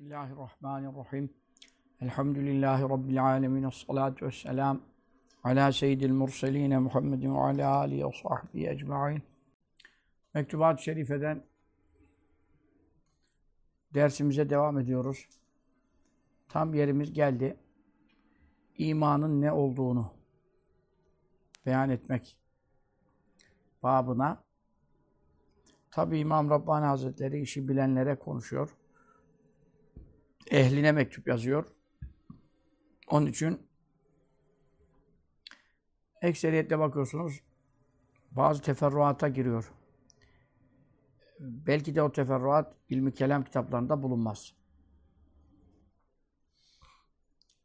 Bismillahirrahmanirrahim. Elhamdülillahi Rabbil alemin. Esselatu vesselam. Ala seyyidil murseline Muhammedin ve ala alihi ve sahbihi ecma'in. Mektubat-ı Şerife'den dersimize devam ediyoruz. Tam yerimiz geldi. İmanın ne olduğunu beyan etmek babına. Tabi İmam Rabbani Hazretleri işi bilenlere konuşuyor ehline mektup yazıyor. Onun için ekseriyetle bakıyorsunuz bazı teferruata giriyor. Belki de o teferruat ilmi kelam kitaplarında bulunmaz.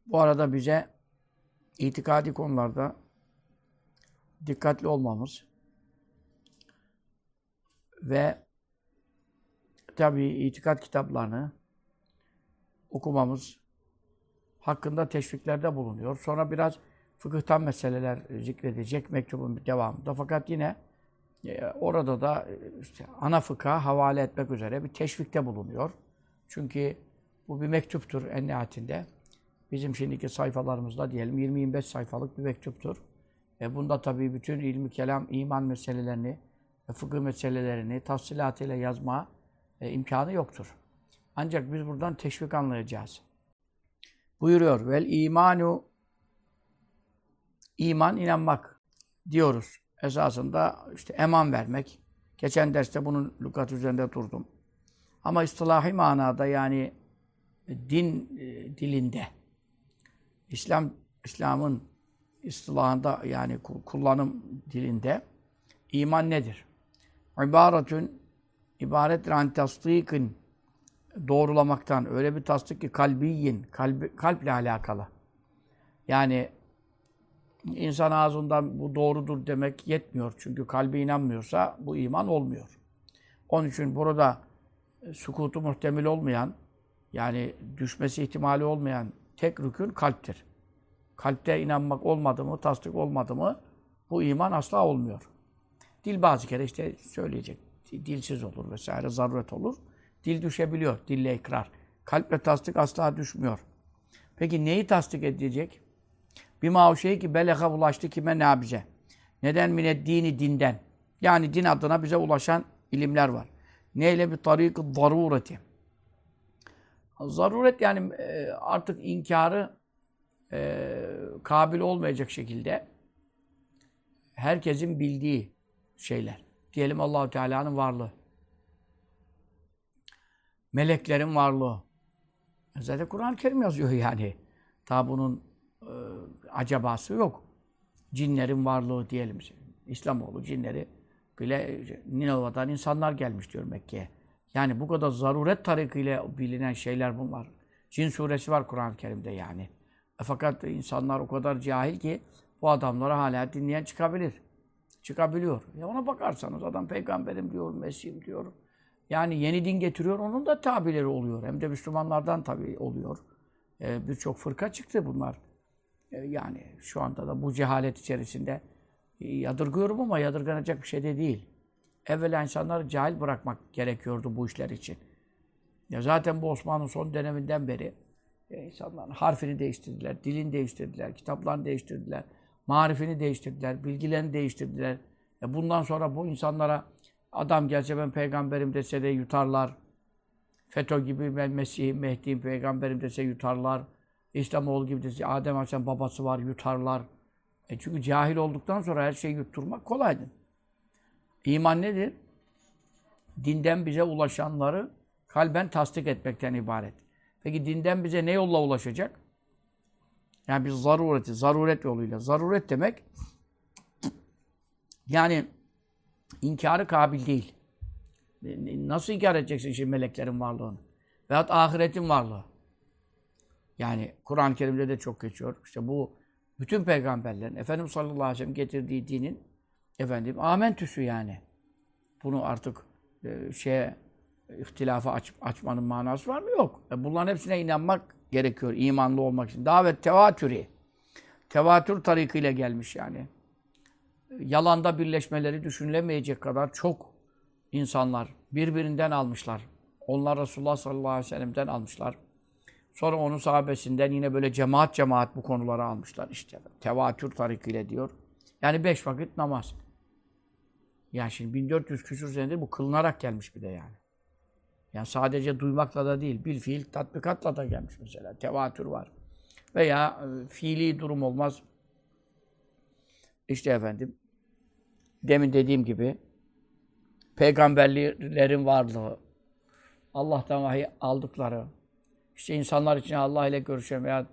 Bu arada bize itikadi konularda dikkatli olmamız ve tabi itikat kitaplarını okumamız hakkında teşviklerde bulunuyor. Sonra biraz fıkıhtan meseleler zikredecek mektubun devamında. Fakat yine e, orada da e, işte ana fıkha havale etmek üzere bir teşvikte bulunuyor. Çünkü bu bir mektuptur en nihayetinde. Bizim şimdiki sayfalarımızda diyelim 20-25 sayfalık bir mektuptur. E bunda tabii bütün ilmi kelam, iman meselelerini, fıkıh meselelerini tafsilatıyla yazma e, imkanı yoktur. Ancak biz buradan teşvik anlayacağız. Buyuruyor. Vel imanu iman inanmak diyoruz. Esasında işte eman vermek. Geçen derste bunun lügat üzerinde durdum. Ama istilahi manada yani din e, dilinde İslam İslam'ın istilahında yani kullanım dilinde iman nedir? İbaretün ibarettir an tasdikin doğrulamaktan öyle bir tasdik ki kalbiyin, kalbi, kalple alakalı. Yani insan ağzından bu doğrudur demek yetmiyor. Çünkü kalbi inanmıyorsa bu iman olmuyor. Onun için burada sukutu muhtemel olmayan, yani düşmesi ihtimali olmayan tek rükün kalptir. Kalpte inanmak olmadı mı, tasdik olmadı mı bu iman asla olmuyor. Dil bazı kere işte söyleyecek. Dilsiz olur vesaire, zaruret olur. Dil düşebiliyor, dille ikrar. Kalple tasdik asla düşmüyor. Peki neyi tasdik edecek? Bir o şey ki beleha ulaştı kime ne bize? Neden mine dini dinden? Yani din adına bize ulaşan ilimler var. Neyle bir tarik zarureti? Zaruret yani e, artık inkarı e, kabil olmayacak şekilde herkesin bildiği şeyler. Diyelim Allahu Teala'nın varlığı meleklerin varlığı. Zaten Kur'an-ı Kerim yazıyor yani. Ta bunun e, acabası yok. Cinlerin varlığı diyelim. İslamoğlu cinleri bile Ninova'dan insanlar gelmiş diyor Mekke'ye. Yani bu kadar zaruret tarikıyla bilinen şeyler bunlar. Cin suresi var Kur'an-ı Kerim'de yani. E fakat insanlar o kadar cahil ki bu adamlara hala dinleyen çıkabilir. Çıkabiliyor. Ya ona bakarsanız adam peygamberim diyor, Mesih'im diyor. Yani yeni din getiriyor, onun da tabileri oluyor. Hem de Müslümanlardan tabi oluyor. Ee, Birçok fırka çıktı bunlar. Ee, yani şu anda da bu cehalet içerisinde yadırgıyorum ama yadırganacak bir şey de değil. Evvela insanları cahil bırakmak gerekiyordu bu işler için. Ya zaten bu Osmanlı son döneminden beri e, insanların harfini değiştirdiler, dilini değiştirdiler, kitaplarını değiştirdiler, marifini değiştirdiler, bilgilerini değiştirdiler. E bundan sonra bu insanlara Adam gelse ben peygamberim dese de yutarlar. FETÖ gibi ben Mesih'im, Mehdi'yim, peygamberim dese yutarlar. İslamoğlu gibi dese Adem Aleyhisselam babası var yutarlar. E çünkü cahil olduktan sonra her şeyi yutturmak kolaydı. İman nedir? Dinden bize ulaşanları kalben tasdik etmekten ibaret. Peki dinden bize ne yolla ulaşacak? Yani biz zarureti, zaruret yoluyla. Zaruret demek yani inkarı kabil değil. Nasıl inkar edeceksin şimdi meleklerin varlığını? Veyahut ahiretin varlığı. Yani Kur'an-ı Kerim'de de çok geçiyor. İşte bu bütün peygamberlerin, Efendimiz sallallahu aleyhi ve sellem getirdiği dinin efendim amentüsü yani. Bunu artık e, şeye ihtilafa aç, açmanın manası var mı? Yok. E, bunların hepsine inanmak gerekiyor imanlı olmak için. Davet tevatürü. Tevatür tarikıyla gelmiş yani yalanda birleşmeleri düşünülemeyecek kadar çok insanlar birbirinden almışlar Onlar Resulullah sallallahu aleyhi ve sellem'den almışlar. Sonra onun sahabesinden yine böyle cemaat cemaat bu konuları almışlar işte. Tevatür tarikiyle diyor. Yani beş vakit namaz. Yani şimdi 1400 küsur senedir bu kılınarak gelmiş bir de yani. Yani sadece duymakla da değil, bil fiil tatbikatla da gelmiş mesela. Tevatür var. Veya e, fiili durum olmaz. İşte efendim, demin dediğim gibi peygamberlerin varlığı, Allah'tan vahiy aldıkları, işte insanlar için Allah ile görüşen veya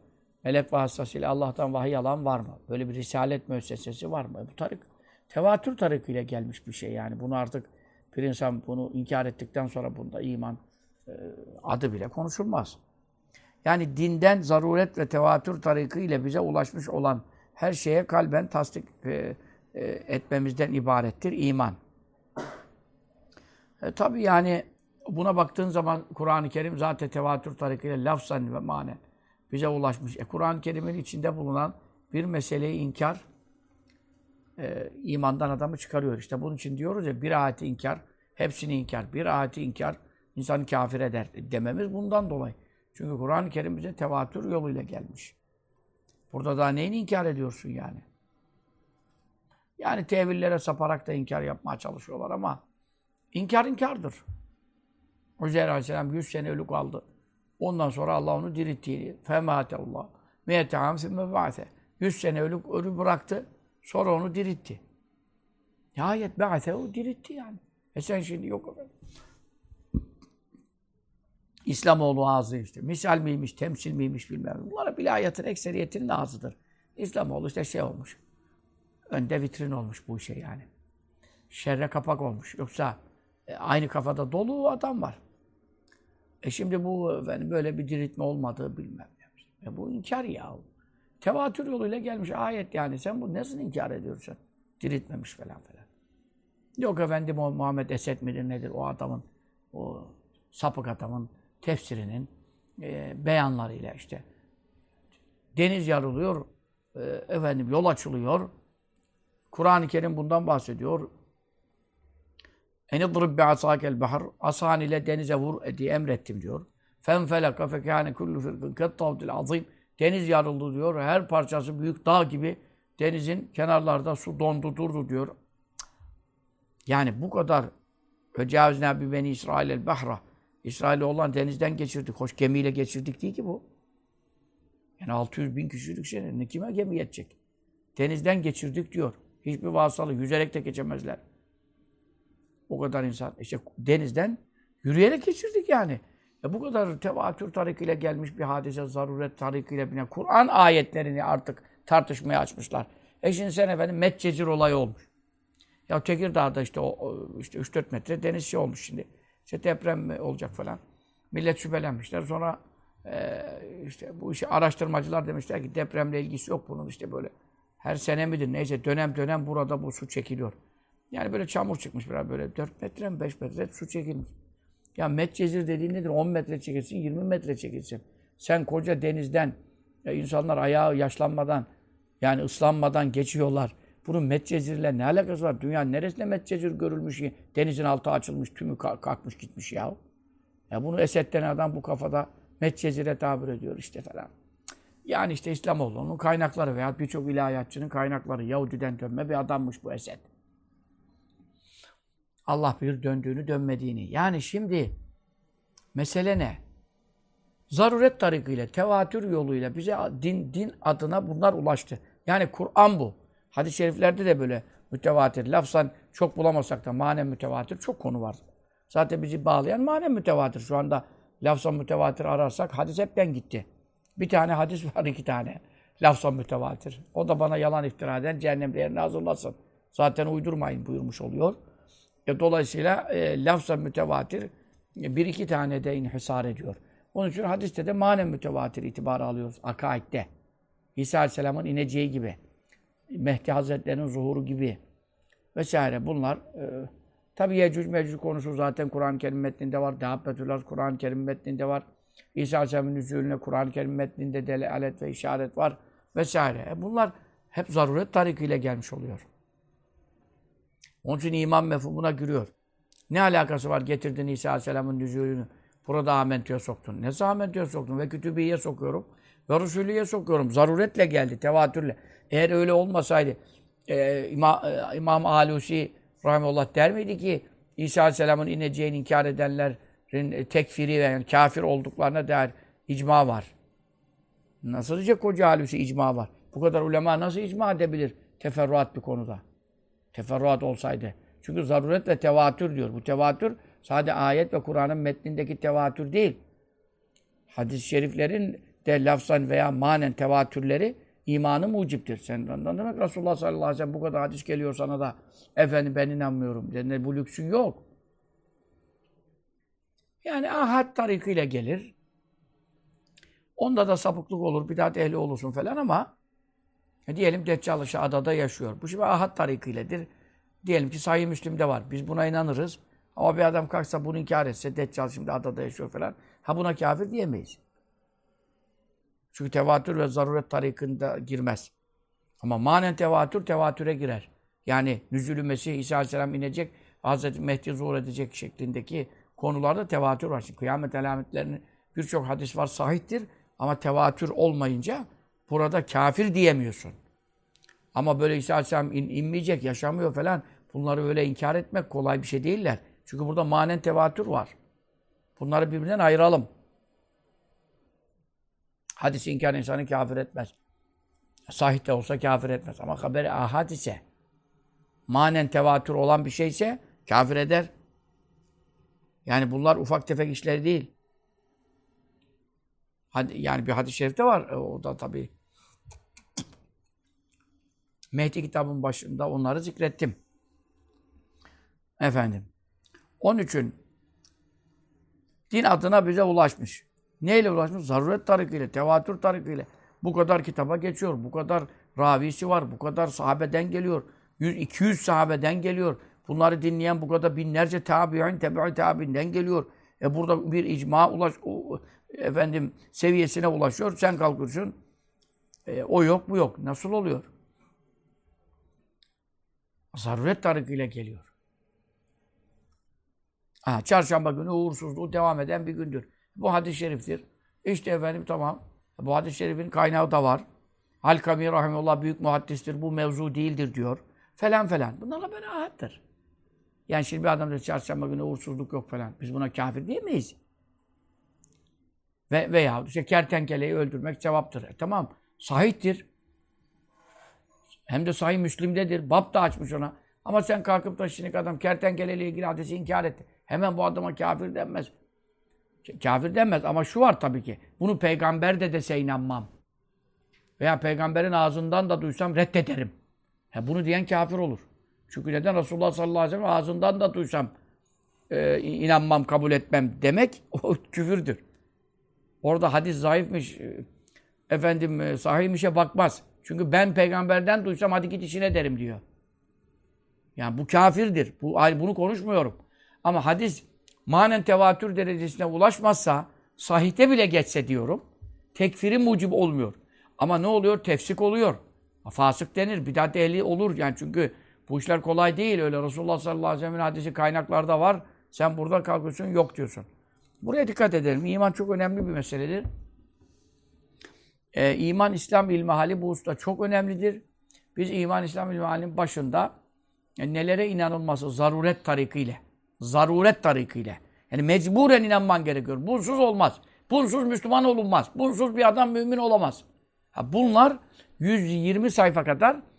melek vasıtasıyla Allah'tan vahiy alan var mı? Böyle bir risalet müessesesi var mı? Bu tarik, tevatür tarikiyle gelmiş bir şey yani. Bunu artık bir insan bunu inkar ettikten sonra bunda iman e, adı bile konuşulmaz. Yani dinden zaruret ve tevatür tarikiyle bize ulaşmış olan her şeye kalben tasdik e, etmemizden ibarettir iman. E, tabii yani buna baktığın zaman Kur'an-ı Kerim zaten tevatür tarikiyle lafzan ve manen bize ulaşmış. E, Kur'an-ı Kerim'in içinde bulunan bir meseleyi inkar e, imandan adamı çıkarıyor. İşte bunun için diyoruz ya bir ayeti inkar, hepsini inkar. Bir ayeti inkar insanı kafir eder dememiz bundan dolayı. Çünkü Kur'an-ı Kerim bize tevatür yoluyla gelmiş. Burada daha neyini inkar ediyorsun yani? Yani tevillere saparak da inkar yapmaya çalışıyorlar ama inkar inkardır. Uzeyr Aleyhisselam 100 sene ölü kaldı. Ondan sonra Allah onu dirittiğini femâte Allah. Meyeteham sümme ba'se. 100 sene ölü, ölü bıraktı. Sonra onu diritti. Nihayet ba'se o diritti yani. E sen şimdi yok efendim. İslamoğlu ağzı işte. Misal miymiş, temsil miymiş bilmem. Bunlara bilayatın ekseriyetinin ağzıdır. İslamoğlu işte şey olmuş. Önde vitrin olmuş bu işe yani. Şerre kapak olmuş. Yoksa e, aynı kafada dolu adam var. E şimdi bu efendim, böyle bir diriltme olmadığı bilmem ne. E bu inkar ya. Tevatür yoluyla gelmiş ayet yani. Sen bu nasıl inkar ediyorsun? Diriltmemiş falan falan. Yok efendim o Muhammed Esed midir nedir o adamın, o sapık adamın tefsirinin e, beyanlarıyla işte. Deniz yarılıyor, e, efendim yol açılıyor. Kur'an-ı Kerim bundan bahsediyor. Bi asakel bahar. Asan ile denize vur diye emrettim diyor. Fenfelaka fekâne kullu firkın kettavdil azim. Deniz yarıldı diyor. Her parçası büyük dağ gibi denizin kenarlarda su dondu durdu diyor. Yani bu kadar bi beni İsrail bahra. İsrail'e olan denizden geçirdik. Hoş gemiyle geçirdik değil ki bu. Yani 600 bin kişilik şey. Kime gemi yetecek? Denizden geçirdik diyor. Hiçbir vasıtalı. Yüzerek de geçemezler. O kadar insan. İşte denizden yürüyerek geçirdik yani. E bu kadar tevatür tarikiyle gelmiş bir hadise, zaruret tarikiyle binen Kur'an ayetlerini artık tartışmaya açmışlar. E şimdi sen efendim Metcezir olayı olmuş. Ya Tekirdağ'da işte o işte 3-4 metre deniz şey olmuş şimdi. İşte deprem olacak falan. Millet şüphelenmişler. Sonra e, işte bu işi araştırmacılar demişler ki depremle ilgisi yok bunun işte böyle. Her sene midir neyse dönem dönem burada bu su çekiliyor. Yani böyle çamur çıkmış biraz böyle 4 metre mi 5 metre su çekilmiş. Ya Medcezir dediğin nedir? 10 metre çekilsin, 20 metre çekilsin. Sen koca denizden ya insanlar ayağı yaşlanmadan yani ıslanmadan geçiyorlar. Bunun Medcezir'le ne alakası var? Dünya neresinde Medcezir görülmüş ki denizin altı açılmış, tümü kalkmış gitmiş ya. Ya bunu Esed adam bu kafada Medcezir'e tabir ediyor işte falan. Yani işte İslamoğlu'nun kaynakları veya birçok ilahiyatçının kaynakları Yahudiden dönme bir adammış bu Esed. Allah bilir döndüğünü dönmediğini. Yani şimdi mesele ne? Zaruret tarikiyle, tevatür yoluyla bize din, din adına bunlar ulaştı. Yani Kur'an bu. Hadis-i şeriflerde de böyle mütevatir. Lafzan çok bulamasak da manen mütevatir çok konu var. Zaten bizi bağlayan manen mütevatir. Şu anda lafzan mütevatir ararsak hadis hepten gitti. Bir tane hadis var, iki tane. Lafzan mütevatir. O da bana yalan iftira eden cehennemde yerini hazırlasın. Zaten uydurmayın buyurmuş oluyor. E, dolayısıyla e, lafza mütevatir e, bir iki tane de inhisar ediyor. Onun için hadiste de manen mütevatir itibarı alıyoruz akaidde. İsa Aleyhisselam'ın ineceği gibi. Mehdi Hazretleri'nin zuhuru gibi. Vesaire bunlar. E, Tabi Yecüc Mecüc konusu zaten Kur'an-ı Kerim metninde var. Dehabbetullah Kur'an-ı Kerim metninde var. İsa Aleyhisselam'ın nüzulüne Kur'an-ı Kerim metninde delalet ve işaret var. Vesaire. E bunlar hep zaruret tarikiyle gelmiş oluyor. Onun için iman mefhumuna giriyor. Ne alakası var getirdin İsa Aleyhisselam'ın nüzulünü? Burada amentüye soktun. Ne amentüye soktun? Ve kütübiye sokuyorum. Ve Resulü'ye sokuyorum. Zaruretle geldi, tevatürle. Eğer öyle olmasaydı e, İma, e, İmam Alusi Rahimullah der miydi ki İsa Aleyhisselam'ın ineceğini inkar edenlerin e, tekfiri ve yani kafir olduklarına dair icma var. Nasıl diyecek koca Alusi icma var? Bu kadar ulema nasıl icma edebilir teferruat bir konuda? Teferruat olsaydı. Çünkü zaruret ve tevatür diyor. Bu tevatür sadece ayet ve Kur'an'ın metnindeki tevatür değil. Hadis-i şeriflerin de lafzan veya manen tevatürleri imanı muciptir. Sen ne demek Resulullah sallallahu aleyhi ve sellem bu kadar hadis geliyor sana da efendim ben inanmıyorum. Yani bu lüksün yok. Yani ahad tarikiyle gelir. Onda da sapıklık olur, bidat ehli olursun falan ama e diyelim Deccal adada yaşıyor. Bu şimdi ahad tarikiyledir. Diyelim ki Sahih Müslim'de var. Biz buna inanırız. Ama bir adam kalksa bunu inkar etse, Deccal şimdi adada yaşıyor falan. Ha buna kafir diyemeyiz. Çünkü tevatür ve zaruret tarikında girmez. Ama manen tevatür, tevatüre girer. Yani nüzülü Mesih İsa Aleyhisselam inecek, Hazreti Mehdi zuhur edecek şeklindeki konularda tevatür var. Şimdi kıyamet alametlerinin birçok hadis var, sahihtir. Ama tevatür olmayınca burada kafir diyemiyorsun. Ama böyle İsa Aleyhisselam in, inmeyecek, yaşamıyor falan. Bunları öyle inkar etmek kolay bir şey değiller. Çünkü burada manen tevatür var. Bunları birbirinden ayıralım. Hadis inkar insanı kafir etmez. Sahih de olsa kafir etmez. Ama haberi ahad ise, manen tevatür olan bir şeyse kafir eder. Yani bunlar ufak tefek işleri değil. Hadi, yani bir hadis-i şerifte var. E, o da tabii Mehdi kitabın başında onları zikrettim. Efendim. Onun için din adına bize ulaşmış. Neyle ulaşmış? Zaruret tarikiyle, tevatür tarikiyle. Bu kadar kitaba geçiyor. Bu kadar ravisi var. Bu kadar sahabeden geliyor. 100-200 sahabeden geliyor. Bunları dinleyen bu kadar binlerce tabi'in, tebi'i tabi'inden geliyor. E burada bir icma ulaş, o, efendim seviyesine ulaşıyor. Sen kalkıyorsun. E, o yok, bu yok. Nasıl oluyor? Zaruret tarikiyle geliyor. Ha, çarşamba günü uğursuzluğu devam eden bir gündür. Bu hadis-i şeriftir. İşte efendim tamam. Bu hadis-i şerifin kaynağı da var. Halkami Rahimullah büyük muhaddistir. Bu mevzu değildir diyor. Falan falan. Bunlar haber ahattır. Yani şimdi bir adam da çarşamba günü uğursuzluk yok falan. Biz buna kafir diyemeyiz. Ve, veya işte kertenkeleyi öldürmek cevaptır. E, tamam. Sahihtir. Hem de sahih Müslim'dedir. Bab da açmış ona. Ama sen kalkıp da şimdi adam kertenkeleyle ilgili hadisi inkar etti. Hemen bu adama kafir denmez. Kafir denmez ama şu var tabii ki. Bunu peygamber de dese inanmam. Veya peygamberin ağzından da duysam reddederim. He, bunu diyen kafir olur. Çünkü neden Resulullah sallallahu aleyhi ve sellem ağzından da duysam e, inanmam, kabul etmem demek o küfürdür. Orada hadis zayıfmış, e, efendim e, sahihmişe bakmaz. Çünkü ben peygamberden duysam hadi git işine derim diyor. Yani bu kafirdir. Bu, bunu konuşmuyorum. Ama hadis manen tevatür derecesine ulaşmazsa, sahihte bile geçse diyorum, tekfiri mucib olmuyor. Ama ne oluyor? Tefsik oluyor. Fasık denir, bidat ehli olur. Yani çünkü bu işler kolay değil. Öyle Resulullah sallallahu aleyhi ve sellem'in hadisi kaynaklarda var. Sen burada kalkıyorsun, yok diyorsun. Buraya dikkat edelim. İman çok önemli bir meseledir. Ee, iman, İslam ilmihali bu usta çok önemlidir. Biz iman, İslam ilmihalinin başında yani nelere inanılması zaruret tarikiyle. Zaruret tarikiyle. Yani mecburen inanman gerekiyor. Bunsuz olmaz. Bunsuz Müslüman olunmaz. Bunsuz bir adam mümin olamaz. Ha bunlar 120 sayfa kadar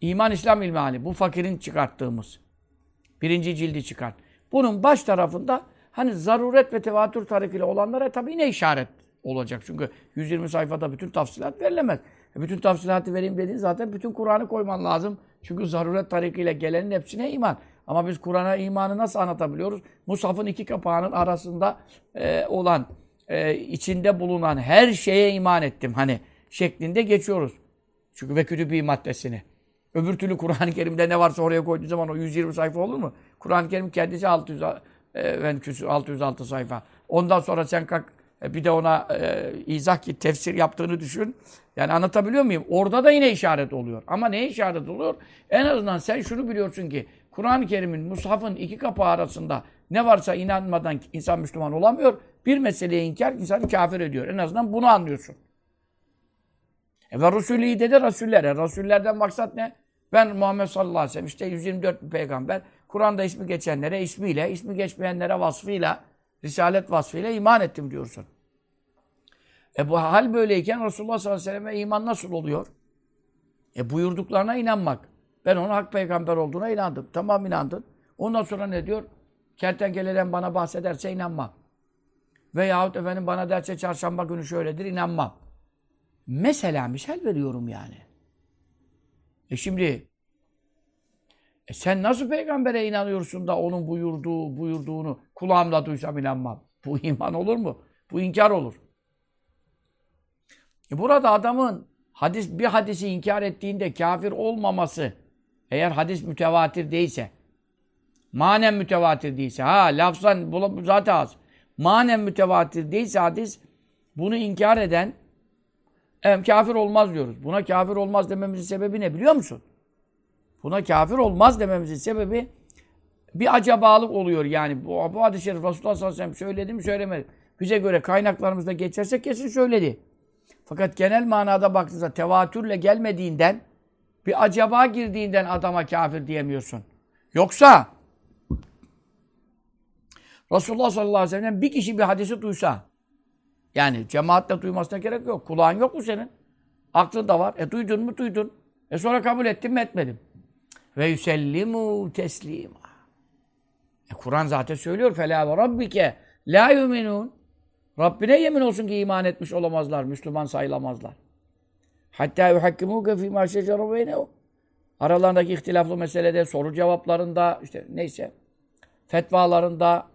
İman İslam ilmihali. Bu fakirin çıkarttığımız. Birinci cildi çıkart. Bunun baş tarafında hani zaruret ve tevatür tarikiyle olanlara tabii yine işaret olacak. Çünkü 120 sayfada bütün tafsilat verilemez. E bütün tafsilatı vereyim dediğin zaten bütün Kur'an'ı koyman lazım. Çünkü zaruret tarikiyle gelenin hepsine iman. Ama biz Kur'an'a imanı nasıl anlatabiliyoruz? Musaf'ın iki kapağının arasında e, olan, e, içinde bulunan her şeye iman ettim. Hani şeklinde geçiyoruz. Çünkü ve kütübî maddesini. Öbür türlü Kur'an-ı Kerim'de ne varsa oraya koyduğu zaman o 120 sayfa olur mu? Kur'an-ı Kerim kendisi 600 e, 606 sayfa. Ondan sonra sen kalk e, bir de ona e, izah ki tefsir yaptığını düşün. Yani anlatabiliyor muyum? Orada da yine işaret oluyor. Ama ne işaret oluyor? En azından sen şunu biliyorsun ki Kur'an-ı Kerim'in, Mushaf'ın iki kapağı arasında ne varsa inanmadan insan Müslüman olamıyor. Bir meseleye inkar insanı kafir ediyor. En azından bunu anlıyorsun. E ve Resulü de de Resuller. E, Resullerden maksat ne? Ben Muhammed sallallahu aleyhi ve sellem işte 124 bir peygamber. Kur'an'da ismi geçenlere ismiyle, ismi geçmeyenlere vasfıyla, risalet vasfıyla iman ettim diyorsun. E bu hal böyleyken Resulullah sallallahu aleyhi ve selleme iman nasıl oluyor? E buyurduklarına inanmak. Ben onun hak peygamber olduğuna inandım. Tamam inandın. Ondan sonra ne diyor? Kertenkeleden bana bahsederse inanmam. Veyahut efendim bana derse çarşamba günü şöyledir inanmam. Mesela misal veriyorum yani. E şimdi e sen nasıl peygambere inanıyorsun da onun buyurduğu, buyurduğunu kulağımla duysam inanmam. Bu iman olur mu? Bu inkar olur. E burada adamın hadis bir hadisi inkar ettiğinde kafir olmaması eğer hadis mütevatir değilse manen mütevatir değilse ha lafzan bu zaten az. Manen mütevatir değilse hadis bunu inkar eden evet, kafir olmaz diyoruz. Buna kafir olmaz dememizin sebebi ne biliyor musun? Buna kafir olmaz dememizin sebebi bir acabalık oluyor yani. Bu, bu hadis-i şerif Resulullah sallallahu aleyhi ve sellem söyledi mi söylemedi. Bize göre kaynaklarımızda geçerse kesin söyledi. Fakat genel manada baktığınızda tevatürle gelmediğinden bir acaba girdiğinden adama kafir diyemiyorsun. Yoksa Resulullah sallallahu aleyhi ve sellem bir kişi bir hadisi duysa yani cemaatle duymasına gerek yok. Kulağın yok mu senin? Aklın da var. E duydun mu? Duydun. E sonra kabul ettim mi? Etmedim. Ve yüsellimu teslima. E Kur'an zaten söylüyor. Fela ve rabbike la yuminun. Rabbine yemin olsun ki iman etmiş olamazlar. Müslüman sayılamazlar. Hatta yuhakkimuke fîmâ şecere beynehu. Aralarındaki ihtilaflı meselede, soru cevaplarında, işte neyse, fetvalarında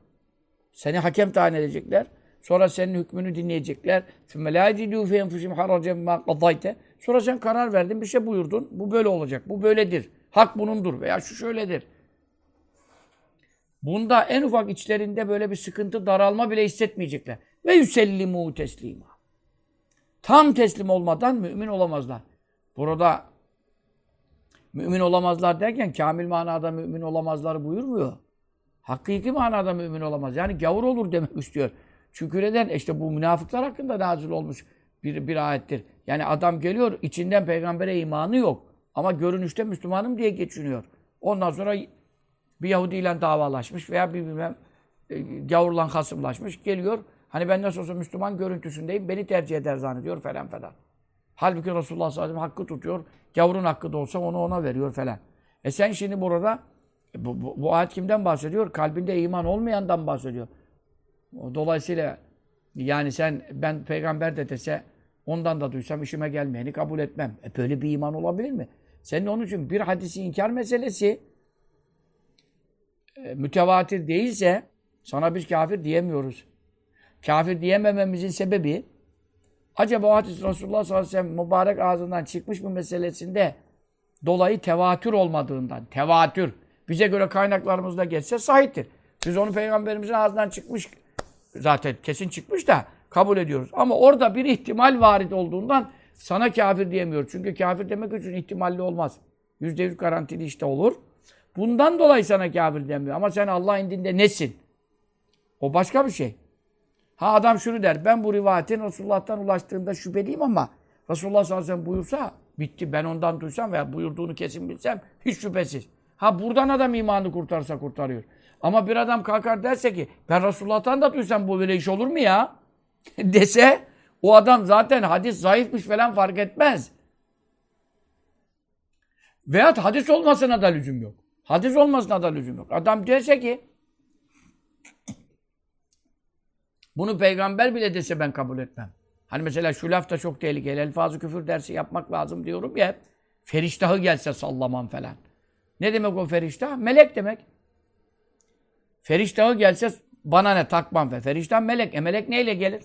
seni hakem tayin edecekler. Sonra senin hükmünü dinleyecekler. ثُمَّ لَا يَجِدُوا فِي اَنْفُسِهِمْ حَرَجًا مَا قَضَيْتَ Sonra sen karar verdin, bir şey buyurdun. Bu böyle olacak, bu böyledir. Hak bunundur veya şu şöyledir. Bunda en ufak içlerinde böyle bir sıkıntı, daralma bile hissetmeyecekler. Ve yüsellimu teslima. Tam teslim olmadan mümin olamazlar. Burada mümin olamazlar derken kamil manada mümin olamazlar buyurmuyor. Hakiki manada mümin olamaz. Yani gavur olur demek istiyor. Çünkü neden? İşte bu münafıklar hakkında nazil olmuş bir, bir ayettir. Yani adam geliyor, içinden peygambere imanı yok. Ama görünüşte Müslümanım diye geçiniyor. Ondan sonra bir Yahudi ile davalaşmış veya bir bilmem e, gavurla hasımlaşmış. Geliyor, hani ben nasıl olsa Müslüman görüntüsündeyim, beni tercih eder zannediyor falan falan. Halbuki Resulullah sallallahu aleyhi ve sellem hakkı tutuyor. Gavurun hakkı da olsa onu ona veriyor falan. E sen şimdi burada bu, bu, bu ayet kimden bahsediyor? Kalbinde iman olmayandan bahsediyor. Dolayısıyla yani sen ben peygamber de dese ondan da duysam işime gelmeyeni kabul etmem. E böyle bir iman olabilir mi? Senin onun için bir hadisi inkar meselesi e, mütevatir değilse sana biz kafir diyemiyoruz. Kafir diyemememizin sebebi acaba o hadis Resulullah sallallahu aleyhi ve sellem mübarek ağzından çıkmış mı meselesinde dolayı tevatür olmadığından. Tevatür. Bize göre kaynaklarımızda geçse sahiptir. Biz onu peygamberimizin ağzından çıkmış zaten kesin çıkmış da kabul ediyoruz. Ama orada bir ihtimal varit olduğundan sana kafir diyemiyor. Çünkü kafir demek için ihtimalli olmaz. Yüzde yüz garantili işte olur. Bundan dolayı sana kafir demiyor. Ama sen Allah indinde nesin? O başka bir şey. Ha adam şunu der. Ben bu rivayetin Resulullah'tan ulaştığında şüpheliyim ama Resulullah sallallahu aleyhi ve sellem buyursa bitti. Ben ondan duysam veya buyurduğunu kesin bilsem hiç şüphesiz. Ha buradan adam imanı kurtarsa kurtarıyor. Ama bir adam kalkar derse ki ben Resulullah'tan da duysam bu böyle iş olur mu ya? dese o adam zaten hadis zayıfmış falan fark etmez. Veyahut hadis olmasına da lüzum yok. Hadis olmasına da lüzum yok. Adam derse ki bunu peygamber bile dese ben kabul etmem. Hani mesela şu laf da çok tehlikeli. Elfazı küfür dersi yapmak lazım diyorum ya. Feriştahı gelse sallamam falan. Ne demek o feriştah? Melek demek. Feriştahı gelse bana ne takmam fe. Feriştah melek. E melek neyle gelir?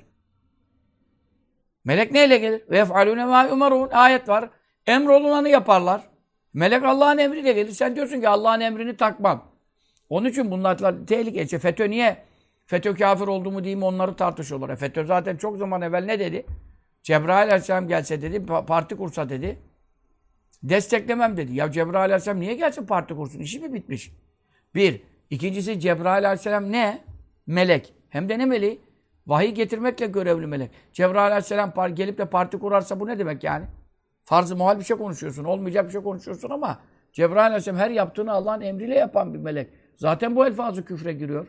Melek neyle gelir? Ve yef'alûne mâ umarun. Ayet var. Emrolunanı yaparlar. Melek Allah'ın emriyle gelir. Sen diyorsun ki Allah'ın emrini takmam. Onun için bunlar tehlike. İşte FETÖ niye? FETÖ kafir oldu mu mi onları tartışıyorlar. E FETÖ zaten çok zaman evvel ne dedi? Cebrail Aleyhisselam gelse dedi, parti kursa dedi. Desteklemem dedi. Ya Cebrail Aleyhisselam niye gelsin parti kursun? İşi mi bitmiş? Bir. İkincisi Cebrail Aleyhisselam ne? Melek. Hem de ne meleği? Vahiy getirmekle görevli melek. Cebrail aleyhisselam gelip de parti kurarsa bu ne demek yani? Farz-ı muhal bir şey konuşuyorsun. Olmayacak bir şey konuşuyorsun ama Cebrail aleyhisselam her yaptığını Allah'ın emriyle yapan bir melek. Zaten bu elfazı küfre giriyor.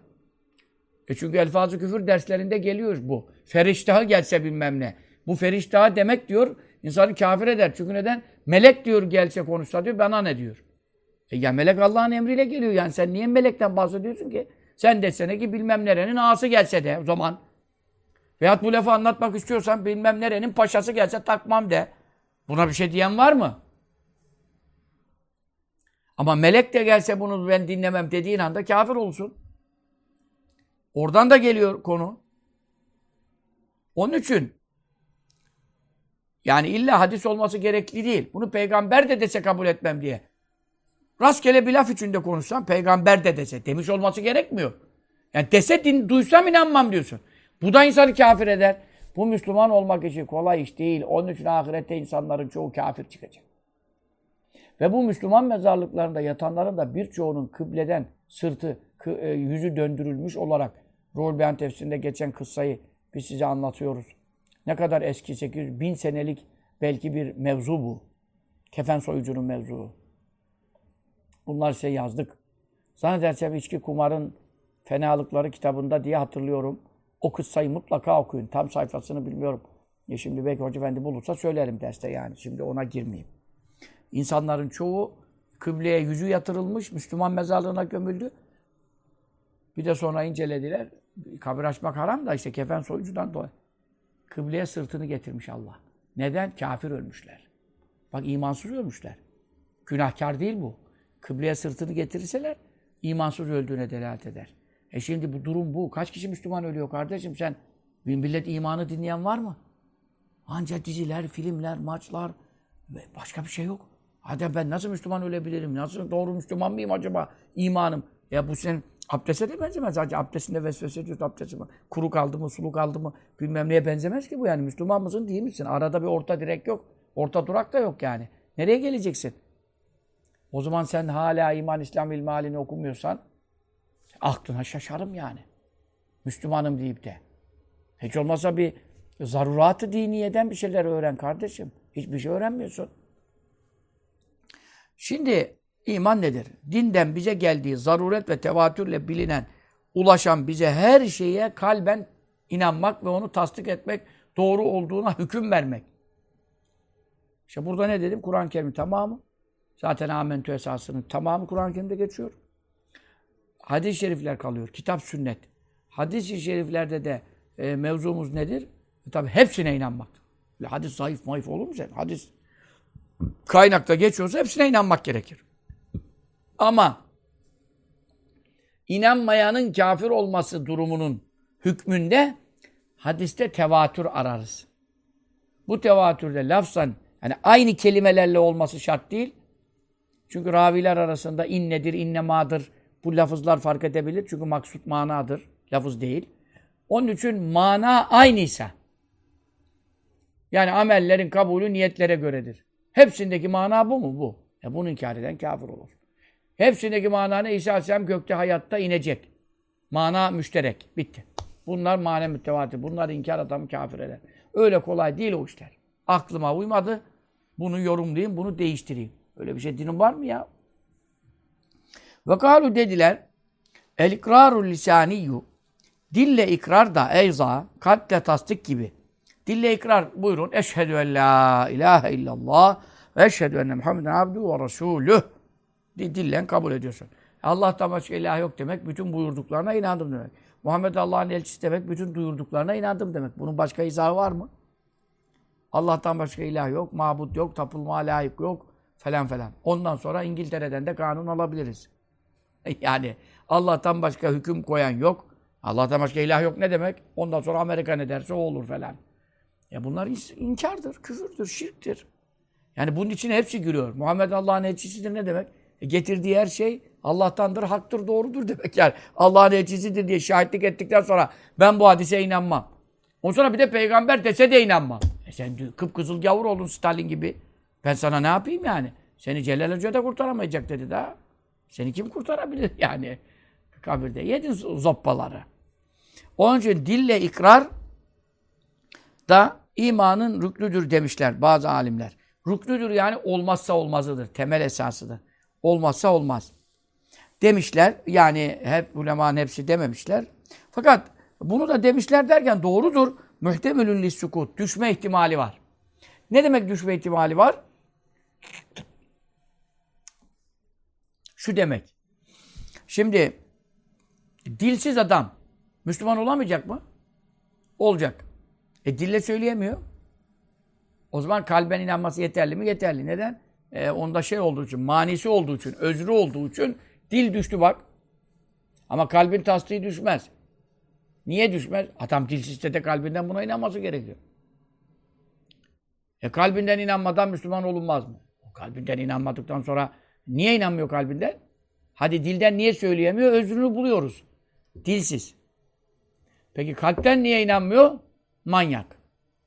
E çünkü elfazı küfür derslerinde geliyor bu. Feriştahı gelse bilmem ne. Bu feriştahı demek diyor insanı kafir eder. Çünkü neden? Melek diyor gelse konuşsa diyor bana ne diyor. E ya melek Allah'ın emriyle geliyor yani sen niye melekten bahsediyorsun ki? Sen desene ki bilmem nerenin ağası gelse de o zaman. Veyahut bu lafı anlatmak istiyorsan bilmem nerenin paşası gelse takmam de. Buna bir şey diyen var mı? Ama melek de gelse bunu ben dinlemem dediğin anda kafir olsun. Oradan da geliyor konu. Onun için yani illa hadis olması gerekli değil. Bunu peygamber de dese kabul etmem diye. Rastgele bir laf içinde konuşsam peygamber de dese demiş olması gerekmiyor. Yani dese din, duysam inanmam diyorsun. Bu da insanı kafir eder. Bu Müslüman olmak için kolay iş değil. Onun için ahirette insanların çoğu kafir çıkacak. Ve bu Müslüman mezarlıklarında yatanların da birçoğunun kıbleden sırtı, e, yüzü döndürülmüş olarak Ruhul tefsirinde geçen kıssayı biz size anlatıyoruz. Ne kadar eski, 800 bin senelik belki bir mevzu bu. Kefen soyucunun mevzuu. Bunlar size yazdık. Zannedersem içki kumarın fenalıkları kitabında diye hatırlıyorum. O kıssayı mutlaka okuyun. Tam sayfasını bilmiyorum. Ya şimdi belki Hoca Efendi bulursa söylerim derste yani. Şimdi ona girmeyeyim. İnsanların çoğu kıbleye yüzü yatırılmış, Müslüman mezarlığına gömüldü. Bir de sonra incelediler. Kabir açmak haram da işte kefen soyucudan dolayı. Kıbleye sırtını getirmiş Allah. Neden? Kafir ölmüşler. Bak imansız ölmüşler. Günahkar değil bu. Kıbleye sırtını getirirseler imansız öldüğüne delalet eder. E şimdi bu durum bu. Kaç kişi Müslüman ölüyor kardeşim sen? Bir millet imanı dinleyen var mı? Ancak diziler, filmler, maçlar başka bir şey yok. Hadi ben nasıl Müslüman ölebilirim? Nasıl doğru Müslüman mıyım acaba? İmanım. Ya bu senin abdeste de benzemez. Sadece abdestinde vesvese ediyorsun abdesti mi? Kuru kaldı mı, sulu kaldı mı bilmem neye benzemez ki bu yani. Müslüman mısın değil misin? Arada bir orta direk yok. Orta durak da yok yani. Nereye geleceksin? O zaman sen hala iman, İslam ilmi halini okumuyorsan aklına şaşarım yani. Müslümanım deyip de. Hiç olmazsa bir zaruratı diniyeden bir şeyler öğren kardeşim. Hiçbir şey öğrenmiyorsun. Şimdi iman nedir? Dinden bize geldiği zaruret ve tevatürle bilinen, ulaşan bize her şeye kalben inanmak ve onu tasdik etmek, doğru olduğuna hüküm vermek. İşte burada ne dedim? Kur'an-ı Kerim tamamı. Zaten amentü esasının tamamı Kur'an-ı Kerim'de geçiyor. Hadis-i şerifler kalıyor. Kitap, sünnet. Hadis-i şeriflerde de e, mevzumuz nedir? E, tabi hepsine inanmak. Hadis zayıf mayıf olur mu sen? Hadis kaynakta geçiyorsa hepsine inanmak gerekir. Ama inanmayanın kafir olması durumunun hükmünde hadiste tevatür ararız. Bu tevatürde lafzan yani aynı kelimelerle olması şart değil. Çünkü raviler arasında innedir, innemadır bu lafızlar fark edebilir. Çünkü maksut manadır. Lafız değil. Onun için mana aynıysa yani amellerin kabulü niyetlere göredir. Hepsindeki mana bu mu? Bu. E bunu inkar eden kafir olur. Hepsindeki mana ne? İsa Aleyhisselam gökte hayatta inecek. Mana müşterek. Bitti. Bunlar mane mütevatir. Bunlar inkar adamı kafir eder. Öyle kolay değil o işler. Aklıma uymadı. Bunu yorumlayayım, bunu değiştireyim. Öyle bir şey dinin var mı ya? Ve kalu dediler el ikrarul lisaniyyu dille ikrar da eyza kalple tasdik gibi. Dille ikrar buyurun. Eşhedü en la ilahe illallah ve eşhedü enne Muhammeden abdu ve resulüh. Dillen kabul ediyorsun. Allah'tan başka ilah yok demek, bütün buyurduklarına inandım demek. Muhammed Allah'ın elçisi demek, bütün duyurduklarına inandım demek. Bunun başka izahı var mı? Allah'tan başka ilah yok, mabut yok, tapılmaya layık yok falan falan. Ondan sonra İngiltere'den de kanun alabiliriz. Yani Allah'tan başka hüküm koyan yok. Allah'tan başka ilah yok ne demek? Ondan sonra Amerika ne derse o olur falan. Ya bunlar inkardır, küfürdür, şirktir. Yani bunun için hepsi giriyor. Muhammed Allah'ın elçisidir ne demek? E getirdiği her şey Allah'tandır, haktır, doğrudur demek. Yani Allah'ın elçisidir diye şahitlik ettikten sonra ben bu hadise inanmam. Ondan sonra bir de peygamber dese de inanmam. E sen kıpkızıl gavur oldun Stalin gibi. Ben sana ne yapayım yani? Seni Celal Hoca da kurtaramayacak dedi daha. Seni kim kurtarabilir yani? Kabirde yedin zoppaları. Onun için dille ikrar da imanın rüklüdür demişler bazı alimler. Rüklüdür yani olmazsa olmazıdır. Temel esasıdır. Olmazsa olmaz. Demişler. Yani hep ulemanın hepsi dememişler. Fakat bunu da demişler derken doğrudur. Muhtemülün lissukut. Düşme ihtimali var. Ne demek düşme ihtimali var? Şu demek. Şimdi dilsiz adam Müslüman olamayacak mı? Olacak. E dille söyleyemiyor. O zaman kalben inanması yeterli mi? Yeterli. Neden? E, onda şey olduğu için, manisi olduğu için, özrü olduğu için dil düştü bak. Ama kalbin tasdiği düşmez. Niye düşmez? Adam dilsizse de kalbinden buna inanması gerekiyor. E kalbinden inanmadan Müslüman olunmaz mı? Kalbinden inanmadıktan sonra niye inanmıyor kalbinden? Hadi dilden niye söyleyemiyor? Özrünü buluyoruz. Dilsiz. Peki kalpten niye inanmıyor? Manyak.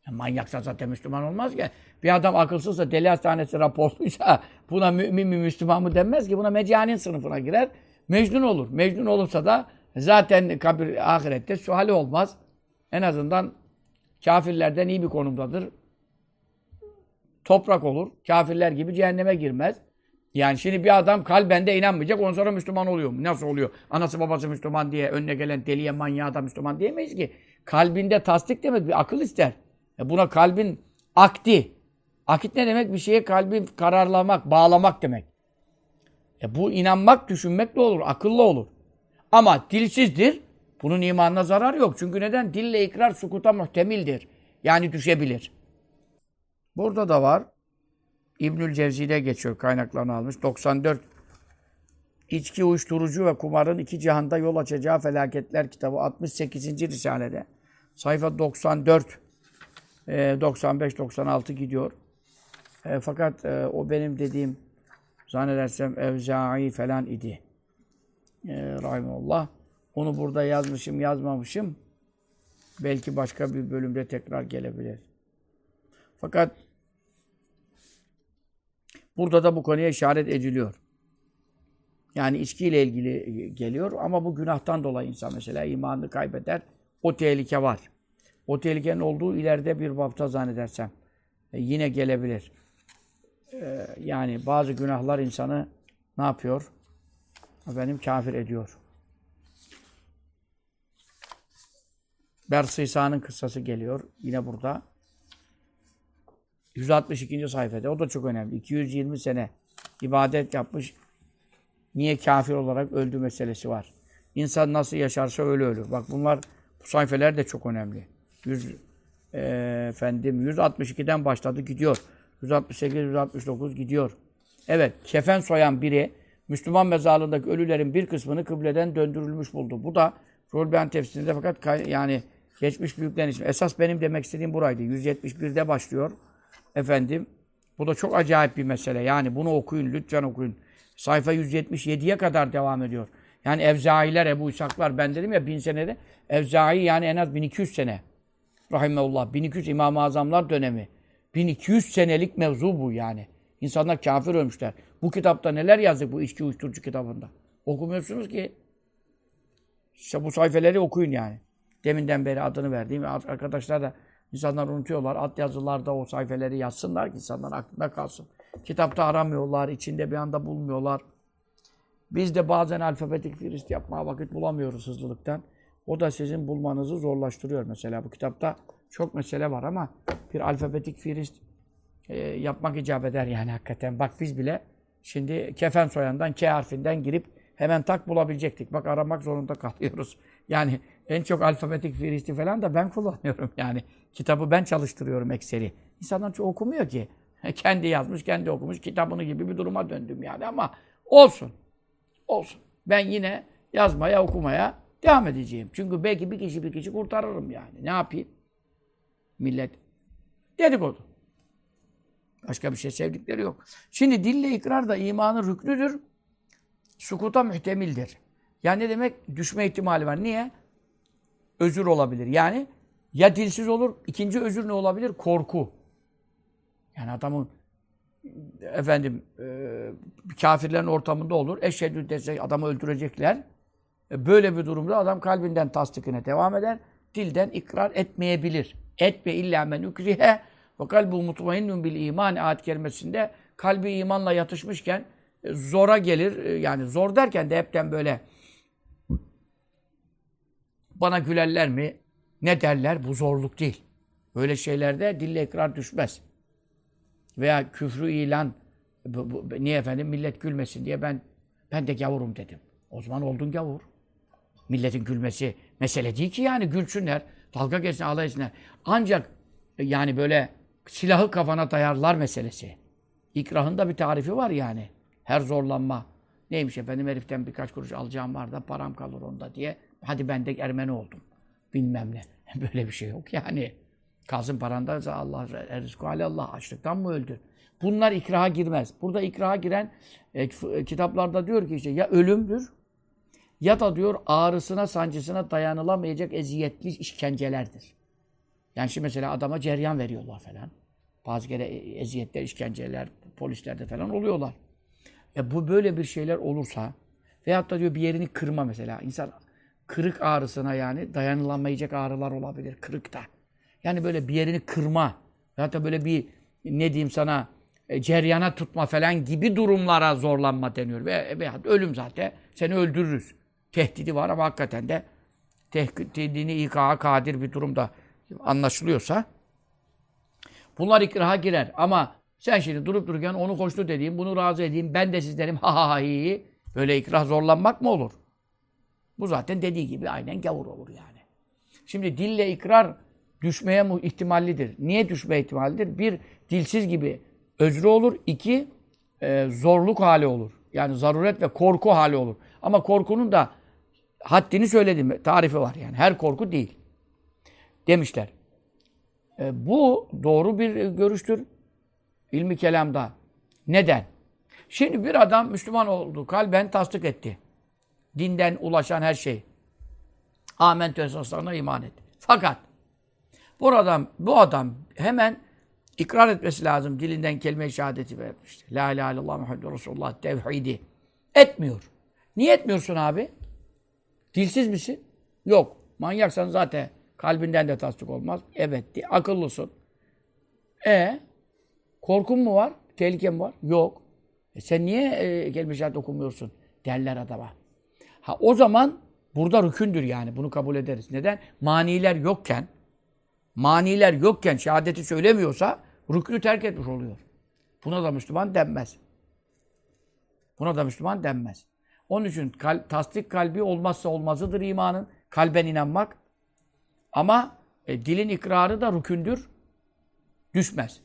Ya manyaksa zaten Müslüman olmaz ki. Bir adam akılsızsa, deli hastanesi raporluysa buna mümin mi Müslüman mı denmez ki. Buna mecanin sınıfına girer. Mecnun olur. Mecnun olursa da zaten kabir ahirette suali olmaz. En azından kafirlerden iyi bir konumdadır. Toprak olur. Kafirler gibi cehenneme girmez. Yani şimdi bir adam kalbende inanmayacak, ondan sonra Müslüman oluyor mu? Nasıl oluyor? Anası babası Müslüman diye önüne gelen deliye manyağa da Müslüman diyemeyiz ki. Kalbinde tasdik demek bir akıl ister. E buna kalbin akdi. Akit ne demek? Bir şeye kalbi kararlamak, bağlamak demek. E bu inanmak, düşünmekle olur, akılla olur. Ama dilsizdir. Bunun imanına zarar yok. Çünkü neden? Dille ikrar sukuta muhtemildir. Yani düşebilir. Burada da var. İbnül Cevzi'de geçiyor kaynaklarını almış. 94 İçki, uyuşturucu ve kumarın iki cihanda yol açacağı felaketler kitabı 68. Risale'de. Sayfa 94 95-96 gidiyor. E, fakat e, o benim dediğim zannedersem Evza'i falan idi. E, Rahimullah. Onu burada yazmışım, yazmamışım. Belki başka bir bölümde tekrar gelebilir. Fakat burada da bu konuya işaret ediliyor. Yani içkiyle ilgili geliyor ama bu günahtan dolayı insan mesela imanını kaybeder. O tehlike var. O tehlikenin olduğu ileride bir bapta zannedersem e, yine gelebilir. E, yani bazı günahlar insanı ne yapıyor? Benim kafir ediyor. Bersisa'nın kıssası geliyor. Yine burada. 162. sayfada. O da çok önemli. 220 sene ibadet yapmış. Niye kafir olarak öldü meselesi var. İnsan nasıl yaşarsa öyle ölür. Bak bunlar bu sayfeler de çok önemli. 100 e, efendim 162'den başladı gidiyor. 168 169 gidiyor. Evet, kefen soyan biri Müslüman mezarlığındaki ölülerin bir kısmını kıbleden döndürülmüş buldu. Bu da Rulben tefsirinde fakat yani geçmiş büyüklerin ismi. Esas benim demek istediğim buraydı. 171'de başlıyor. Efendim, bu da çok acayip bir mesele. Yani bunu okuyun, lütfen okuyun. Sayfa 177'ye kadar devam ediyor. Yani Evzailer, Ebu İshaklar, ben dedim ya bin senede. Evzai yani en az 1200 sene. Rahimeullah. 1200 İmam-ı Azamlar dönemi. 1200 senelik mevzu bu yani. İnsanlar kafir ölmüşler. Bu kitapta neler yazdık bu içki uyuşturucu kitabında? Okumuyorsunuz ki. İşte bu sayfeleri okuyun yani. Deminden beri adını verdiğim arkadaşlar da insanlar unutuyorlar. At yazılarda o sayfeleri yazsınlar ki insanlar aklında kalsın. Kitapta aramıyorlar, içinde bir anda bulmuyorlar. Biz de bazen alfabetik firist yapmaya vakit bulamıyoruz hızlılıktan. O da sizin bulmanızı zorlaştırıyor. Mesela bu kitapta çok mesele var ama bir alfabetik firist e, yapmak icap eder yani hakikaten. Bak biz bile şimdi kefen soyandan K harfinden girip hemen tak bulabilecektik. Bak aramak zorunda kalıyoruz. Yani en çok alfabetik firisti falan da ben kullanıyorum yani. Kitabı ben çalıştırıyorum Excel'i. İnsanlar çok okumuyor ki. kendi yazmış, kendi okumuş, kitabını gibi bir duruma döndüm yani ama olsun. Olsun. Ben yine yazmaya, okumaya devam edeceğim. Çünkü belki bir kişi bir kişi kurtarırım yani. Ne yapayım? Millet dedikodu. Başka bir şey sevdikleri yok. Şimdi dille ikrar da imanın rüknüdür. Sukuta mühtemildir. Yani ne demek? Düşme ihtimali var. Niye? Özür olabilir. Yani ya dilsiz olur, ikinci özür ne olabilir? Korku. Yani adamın efendim e, kafirlerin ortamında olur. Eşhedü dese adamı öldürecekler. E, Böyle bir durumda adam kalbinden tasdikine devam eder. Dilden ikrar etmeyebilir. Etme illa men ukrihe ve kalbu mutmainnun bil iman ayet kerimesinde kalbi imanla yatışmışken e, zora gelir. E, Yani zor derken de hepten böyle bana gülerler mi? Ne derler? Bu zorluk değil. Böyle şeylerde dille ikrar düşmez. Veya küfrü ilan bu, bu, niye efendim millet gülmesin diye ben ben de gavurum dedim. O zaman oldun gavur. Milletin gülmesi mesele değil ki yani gülsünler, dalga geçsin, alay etsinler. Ancak e, yani böyle silahı kafana dayarlar meselesi. İkrahın da bir tarifi var yani. Her zorlanma. Neymiş efendim heriften birkaç kuruş alacağım var da param kalır onda diye. Hadi ben de Ermeni oldum. Bilmem ne. Böyle bir şey yok yani. Kalsın paranda Allah rızkı Allah açlıktan mı öldün? Bunlar ikraha girmez. Burada ikraha giren e, f- kitaplarda diyor ki işte ya ölümdür ya da diyor ağrısına, sancısına dayanılamayacak eziyetli işkencelerdir. Yani şimdi mesela adama ceryan veriyorlar falan. Bazı kere e- eziyetler, işkenceler polislerde falan oluyorlar. E bu böyle bir şeyler olursa veyahut da diyor bir yerini kırma mesela. İnsan kırık ağrısına yani dayanılamayacak ağrılar olabilir kırıkta. Yani böyle bir yerini kırma veyahut da böyle bir ne diyeyim sana e, ceryana tutma falan gibi durumlara zorlanma deniyor. Ve veyahut ölüm zaten seni öldürürüz. Tehdidi var ama hakikaten de tehdidini ikaha kadir bir durumda anlaşılıyorsa bunlar ikraha girer. Ama sen şimdi durup dururken onu hoşnut edeyim, bunu razı edeyim, ben de sizlerim ha ha ha hi. Böyle ikrah zorlanmak mı olur? Bu zaten dediği gibi aynen gavur olur yani. Şimdi dille ikrar düşmeye mu ihtimallidir. Niye düşme ihtimalidir? Bir, dilsiz gibi özrü olur. İki, e, zorluk hali olur. Yani zaruret ve korku hali olur. Ama korkunun da haddini söyledim. Tarifi var yani. Her korku değil. Demişler. E, bu doğru bir görüştür. İlmi kelamda. Neden? Şimdi bir adam Müslüman oldu. Kalben tasdik etti. Dinden ulaşan her şey. Amentü esaslarına iman etti. Fakat bu adam, bu adam hemen ikrar etmesi lazım. Dilinden kelime-i şehadeti vermişti. La ilahe illallah Muhammed Resulullah tevhidi. Etmiyor. Niye etmiyorsun abi? Dilsiz misin? Yok. Manyaksan zaten kalbinden de tasdik olmaz. Evet. Akıllısın. E korkun mu var? Tehliken var? Yok. E sen niye e, kelime-i şehadet okumuyorsun? Derler adama. Ha o zaman burada rükündür yani. Bunu kabul ederiz. Neden? Maniler yokken maniler yokken şehadeti söylemiyorsa rüknü terk etmiş oluyor. Buna da Müslüman denmez. Buna da Müslüman denmez. Onun için kal, tasdik kalbi olmazsa olmazıdır imanın. Kalben inanmak. Ama e, dilin ikrarı da rükündür. Düşmez.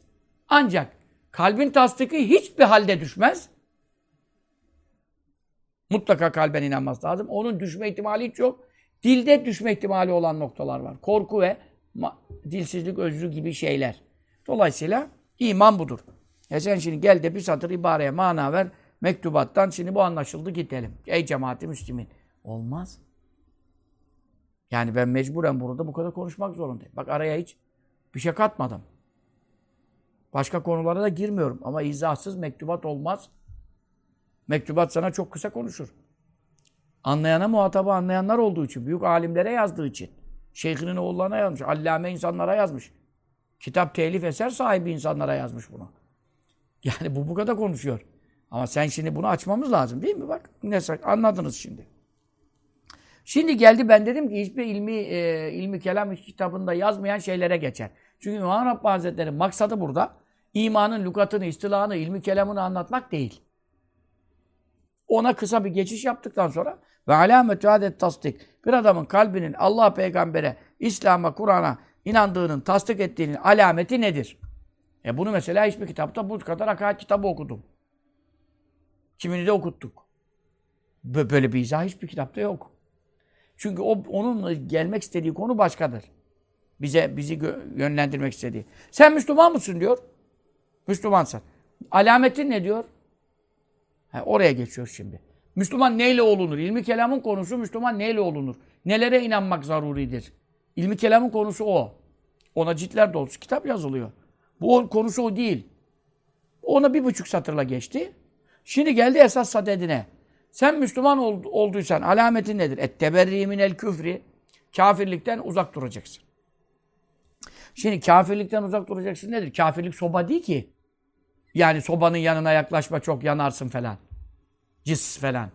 Ancak kalbin tasdiki hiçbir halde düşmez. Mutlaka kalben inanması lazım. Onun düşme ihtimali hiç yok. Dilde düşme ihtimali olan noktalar var. Korku ve dilsizlik, özrü gibi şeyler. Dolayısıyla iman budur. E sen şimdi gel de bir satır ibareye mana ver mektubattan. Şimdi bu anlaşıldı gidelim. Ey cemaati Müslümin. Olmaz. Yani ben mecburen burada bu kadar konuşmak zorundayım. Bak araya hiç bir şey katmadım. Başka konulara da girmiyorum. Ama izahsız mektubat olmaz. Mektubat sana çok kısa konuşur. Anlayana muhatabı anlayanlar olduğu için, büyük alimlere yazdığı için. Şeyhinin oğullarına yazmış, allame insanlara yazmış. Kitap telif eser sahibi insanlara yazmış bunu. Yani bu bu kadar konuşuyor. Ama sen şimdi bunu açmamız lazım değil mi? Bak ne anladınız şimdi. Şimdi geldi ben dedim ki hiçbir ilmi e, ilmi kelam kitabında yazmayan şeylere geçer. Çünkü İmam Rabbani Hazretleri'nin maksadı burada imanın lügatını, istilahını, ilmi kelamını anlatmak değil. Ona kısa bir geçiş yaptıktan sonra ve alametü adet tasdik. Bir adamın kalbinin Allah peygambere, İslam'a, Kur'an'a inandığının, tasdik ettiğinin alameti nedir? E bunu mesela hiçbir kitapta bu kadar hakaret kitabı okudum. Kimini de okuttuk. Bö- Böyle bir izah hiçbir kitapta yok. Çünkü o onun gelmek istediği konu başkadır. Bize bizi yönlendirmek istediği. Sen Müslüman mısın diyor. Müslümansın. Alametin ne diyor? Ha, oraya geçiyor şimdi. Müslüman neyle olunur? İlmi kelamın konusu Müslüman neyle olunur? Nelere inanmak zaruridir? İlmi kelamın konusu o. Ona ciltler dolusu kitap yazılıyor. Bu konusu o değil. Ona bir buçuk satırla geçti. Şimdi geldi esas sadedine. Sen Müslüman ol, olduysan alametin nedir? Etteberri minel küfri. Kafirlikten uzak duracaksın. Şimdi kafirlikten uzak duracaksın nedir? Kafirlik soba değil ki. Yani sobanın yanına yaklaşma çok yanarsın falan. Cis falan.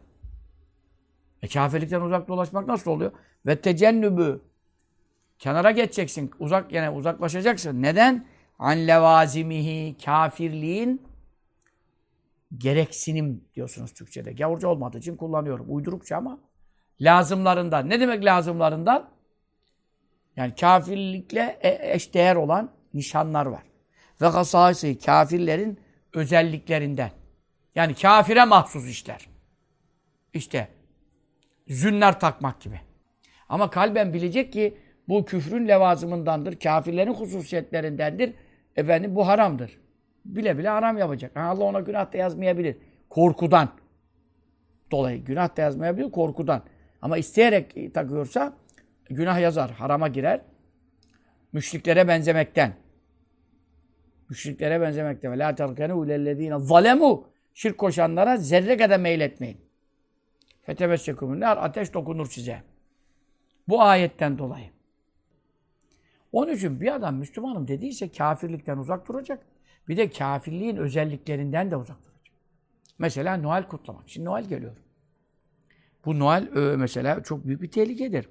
E kafirlikten uzak dolaşmak nasıl oluyor? Ve tecennübü. Kenara geçeceksin. Uzak yani uzaklaşacaksın. Neden? An levazimihi kafirliğin gereksinim diyorsunuz Türkçe'de. Gavurca olmadığı için kullanıyorum. Uydurukça ama lazımlarından. Ne demek lazımlarından? Yani kafirlikle e, eşdeğer olan nişanlar var. Ve hasası kafirlerin özelliklerinden. Yani kafire mahsus işler. İşte zünler takmak gibi. Ama kalben bilecek ki bu küfrün levazımındandır. Kafirlerin hususiyetlerindendir. Efendim bu haramdır. Bile bile haram yapacak. Allah ona günah da yazmayabilir. Korkudan. Dolayı günah da yazmayabilir korkudan. Ama isteyerek takıyorsa günah yazar, harama girer. Müşriklere benzemekten. Müşriklere benzemekten. Ve la terkenu ilellezine zalemu. Şirk koşanlara zerre kadar meyletmeyin. Fetebessekumünler ateş dokunur size. Bu ayetten dolayı. Onun için bir adam Müslümanım dediyse kafirlikten uzak duracak. Bir de kafirliğin özelliklerinden de uzak duracak. Mesela Noel kutlamak. Şimdi Noel geliyor. Bu Noel e, mesela çok büyük bir tehlikedir.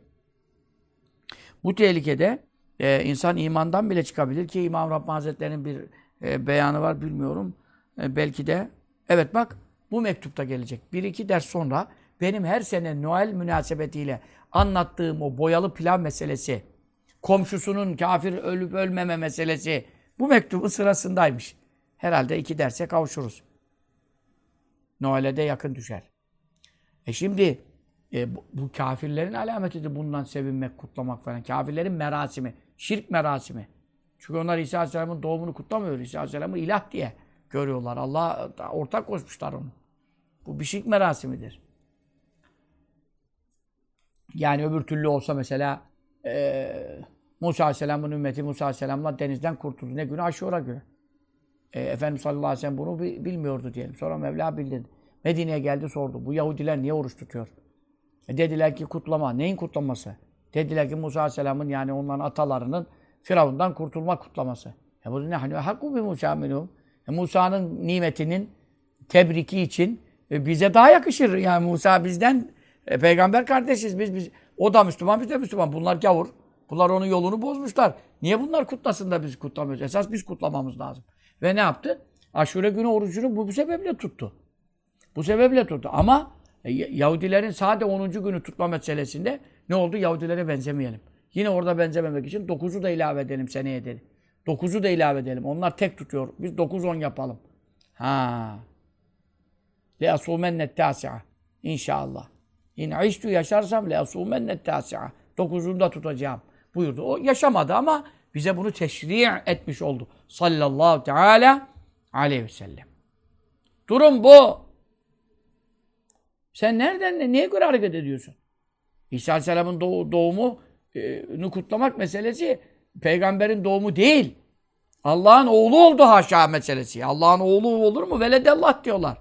Bu tehlikede e, insan imandan bile çıkabilir ki İmam Rabbani Hazretleri'nin bir e, beyanı var bilmiyorum. E, belki de evet bak bu mektupta gelecek. Bir iki ders sonra benim her sene Noel münasebetiyle anlattığım o boyalı pilav meselesi, komşusunun kafir ölüp ölmeme meselesi bu mektubun sırasındaymış. Herhalde iki derse kavuşuruz. Noel'e de yakın düşer. E şimdi e, bu, bu kafirlerin alametidir bundan sevinmek, kutlamak falan. Kafirlerin merasimi, şirk merasimi. Çünkü onlar İsa Aleyhisselam'ın doğumunu kutlamıyor. İsa Aleyhisselam'ı ilah diye görüyorlar. Allah ortak koşmuşlar onu. Bu bir şirk merasimidir. Yani öbür türlü olsa mesela e, Musa Aleyhisselam'ın ümmeti Musa Aleyhisselam'la denizden kurtuldu. Ne günü aşura günü. E, Efendimiz sallallahu aleyhi ve sellem bunu bilmiyordu diyelim. Sonra Mevla bildirdi. Medine'ye geldi sordu. Bu Yahudiler niye oruç tutuyor? E dediler ki kutlama. Neyin kutlaması? Dediler ki Musa Aleyhisselam'ın yani onların atalarının Firavundan kurtulma kutlaması. E bu ne? Hani hakku bi Musa minhum. Musa'nın nimetinin tebriki için bize daha yakışır. Yani Musa bizden e, peygamber kardeşiz. Biz biz o da Müslüman, biz de Müslüman. Bunlar gavur. Bunlar onun yolunu bozmuşlar. Niye bunlar kutlasın da biz kutlamıyoruz? Esas biz kutlamamız lazım. Ve ne yaptı? Aşure günü orucunu bu, bu sebeple tuttu. Bu sebeple tuttu. Ama e, Yahudilerin sade 10. günü tutma meselesinde ne oldu? Yahudilere benzemeyelim. Yine orada benzememek için 9'u da ilave edelim seneye dedi. 9'u da ilave edelim. Onlar tek tutuyor. Biz 9-10 yapalım. Ha. Le asumennet tasi'a. İnşallah. İn iştu yaşarsam le asumennet tasi'a. 9'unu da tutacağım buyurdu. O yaşamadı ama bize bunu teşri' etmiş oldu. Sallallahu teala aleyhi ve sellem. Durum bu. Sen nereden, neye göre hareket ediyorsun? İsa Aleyhisselam'ın doğumu e, kutlamak meselesi peygamberin doğumu değil. Allah'ın oğlu oldu haşa meselesi. Allah'ın oğlu olur mu? Veledellah diyorlar.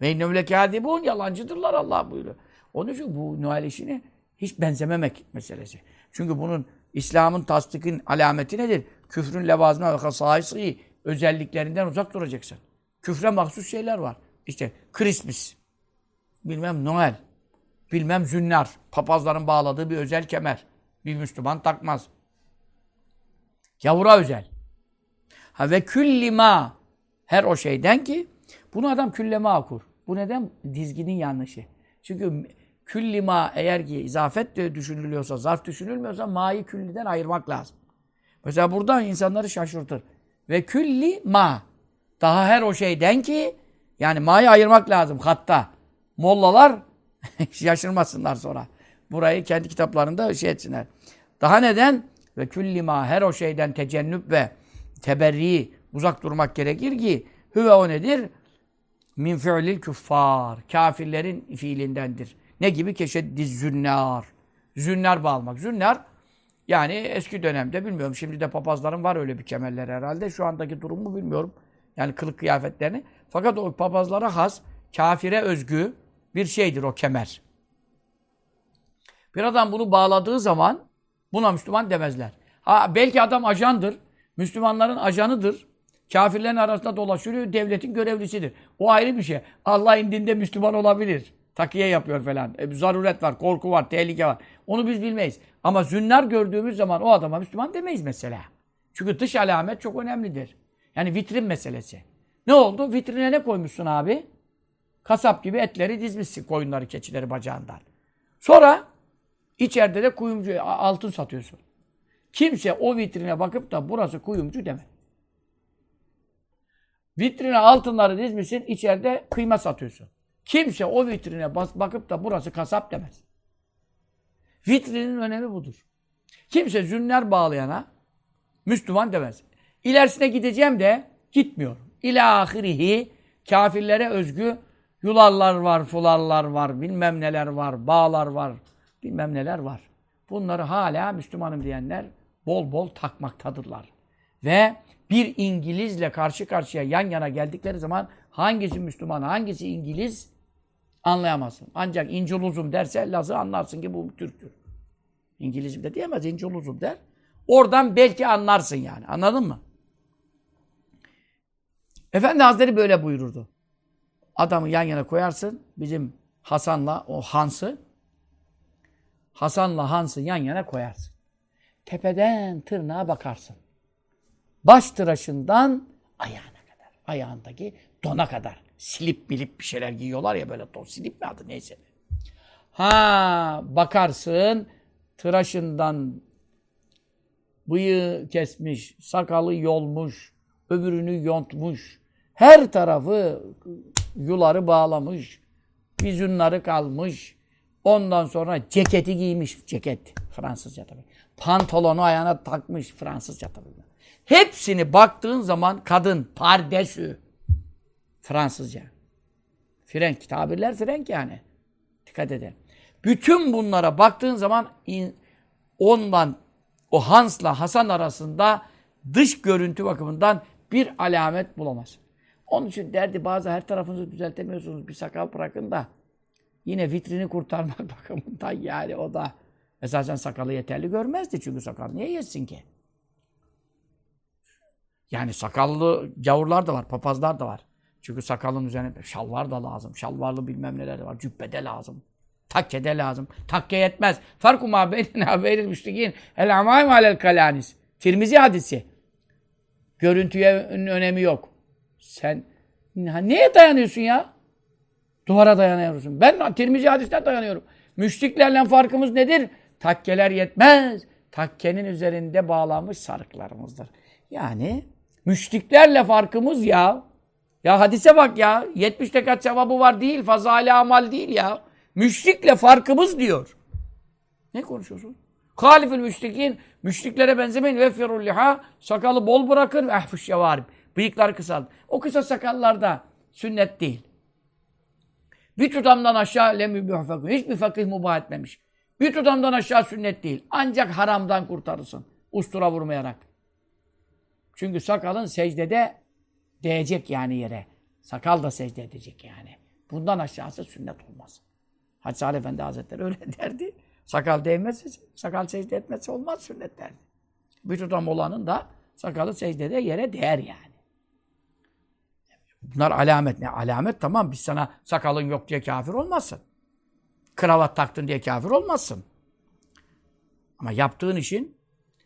Ve innehum lekâdibûn. Yalancıdırlar Allah buyuruyor. Onun için bu Noel işini hiç benzememek meselesi. Çünkü bunun İslam'ın tasdikin alameti nedir? Küfrün levazına ve hasaisi özelliklerinden uzak duracaksın. Küfre mahsus şeyler var. İşte Christmas, bilmem Noel, bilmem zünnar, papazların bağladığı bir özel kemer. Bir Müslüman takmaz. Yavura özel. Ha ve küllima her o şeyden ki bunu adam küllema okur. Bu neden? Dizginin yanlışı. Çünkü küllima eğer ki izafet de düşünülüyorsa, zarf düşünülmüyorsa ma'yı külliden ayırmak lazım. Mesela burada insanları şaşırtır. Ve külli ma. Daha her o şeyden ki yani ma'yı ayırmak lazım hatta. Mollalar şaşırmasınlar sonra. Burayı kendi kitaplarında şey etsinler. Daha neden? Ve külli ma her o şeyden tecennüp ve teberri uzak durmak gerekir ki hüve o nedir? Min fi'lil küffar. Kafirlerin fiilindendir. Ne gibi? Keşeddiz zünnar. Zünnar bağlamak. Zünnar yani eski dönemde bilmiyorum. Şimdi de papazların var öyle bir kemerler herhalde. Şu andaki durumu bilmiyorum. Yani kılık kıyafetlerini. Fakat o papazlara has, kafire özgü bir şeydir o kemer. Bir adam bunu bağladığı zaman buna Müslüman demezler. Ha, belki adam ajandır. Müslümanların ajanıdır. Kafirlerin arasında dolaşıyor, devletin görevlisidir. O ayrı bir şey. Allah indinde Müslüman olabilir. Takiye yapıyor falan. E, zaruret var, korku var, tehlike var. Onu biz bilmeyiz. Ama zünnar gördüğümüz zaman o adama Müslüman demeyiz mesela. Çünkü dış alamet çok önemlidir. Yani vitrin meselesi. Ne oldu? Vitrine ne koymuşsun abi? Kasap gibi etleri dizmişsin koyunları, keçileri bacağından. Sonra içeride de kuyumcu altın satıyorsun. Kimse o vitrine bakıp da burası kuyumcu deme. Vitrine altınları dizmişsin, içeride kıyma satıyorsun. Kimse o vitrine bakıp da burası kasap demez. Vitrinin önemi budur. Kimse zünler bağlayana Müslüman demez. İlerisine gideceğim de gitmiyorum. İlâhirihi kafirlere özgü yularlar var, fularlar var, bilmem neler var, bağlar var, bilmem neler var. Bunları hala Müslümanım diyenler bol bol takmaktadırlar. Ve bir İngilizle karşı karşıya yan yana geldikleri zaman hangisi Müslüman, hangisi İngiliz anlayamazsın. Ancak İnculuzum derse Laz'ı anlarsın ki bu Türktür. İngilizim de diyemez, İnculuzum der. Oradan belki anlarsın yani. Anladın mı? Efendi Hazretleri böyle buyururdu. Adamı yan yana koyarsın. Bizim Hasan'la o Hans'ı Hasan'la Hans'ı yan yana koyarsın. Tepeden tırnağa bakarsın. Baş tıraşından ayağına kadar. Ayağındaki dona kadar. Silip bilip bir şeyler giyiyorlar ya böyle don. Silip mi adı neyse. Ha bakarsın tıraşından bıyığı kesmiş, sakalı yolmuş, öbürünü yontmuş. Her tarafı yuları bağlamış, vizünleri kalmış. Ondan sonra ceketi giymiş, ceket Fransızca tabii. Pantolonu ayağına takmış, Fransızca tabii. Hepsini baktığın zaman kadın, pardesü, Fransızca. Frenk, tabirler Frenk yani. Dikkat edin. Bütün bunlara baktığın zaman ondan o Hans'la Hasan arasında dış görüntü bakımından bir alamet bulamaz. Onun için derdi bazı her tarafınızı düzeltemiyorsunuz. Bir sakal bırakın da yine vitrini kurtarmak bakımından yani o da esasen sakalı yeterli görmezdi. Çünkü sakal niye yesin ki? Yani sakallı gavurlar da var, papazlar da var. Çünkü sakalın üzerine şalvar da lazım. Şalvarlı bilmem neler de var. Cübbede lazım. Takke de lazım. Takke yetmez. Farku ma beynina beynil müşrikin el amaim alel kalanis. Tirmizi hadisi. Görüntüye önemi yok. Sen neye dayanıyorsun ya? Duvara dayanıyorsun. Ben Tirmizi hadisten dayanıyorum. Müşriklerle farkımız nedir? Takkeler yetmez. Takkenin üzerinde bağlanmış sarıklarımızdır. Yani müşriklerle farkımız ya. Ya hadise bak ya. 70 rekat sevabı var değil. Fazale amal değil ya. Müşrikle farkımız diyor. Ne konuşuyorsun? Halifül müşrikin. Müşriklere benzemeyin. Veffirul liha. Sakalı bol bırakın. Ehfuş yavarib. Bıyıkları kısalt. O kısa sakallarda sünnet değil. Bir tutamdan aşağı lemübühfekun. Hiçbir fakih mubah etmemiş. Bir tutamdan aşağı sünnet değil. Ancak haramdan kurtarırsın. Ustura vurmayarak. Çünkü sakalın secdede değecek yani yere. Sakal da secde edecek yani. Bundan aşağısı sünnet olmaz. Hacı Ali Efendi Hazretleri öyle derdi. Sakal değmezse, sakal secde etmezse olmaz sünnet derdi. Bir tutam olanın da sakalı secdede yere değer yani. Bunlar alamet ne? Alamet tamam biz sana sakalın yok diye kafir olmazsın. Kravat taktın diye kafir olmazsın. Ama yaptığın işin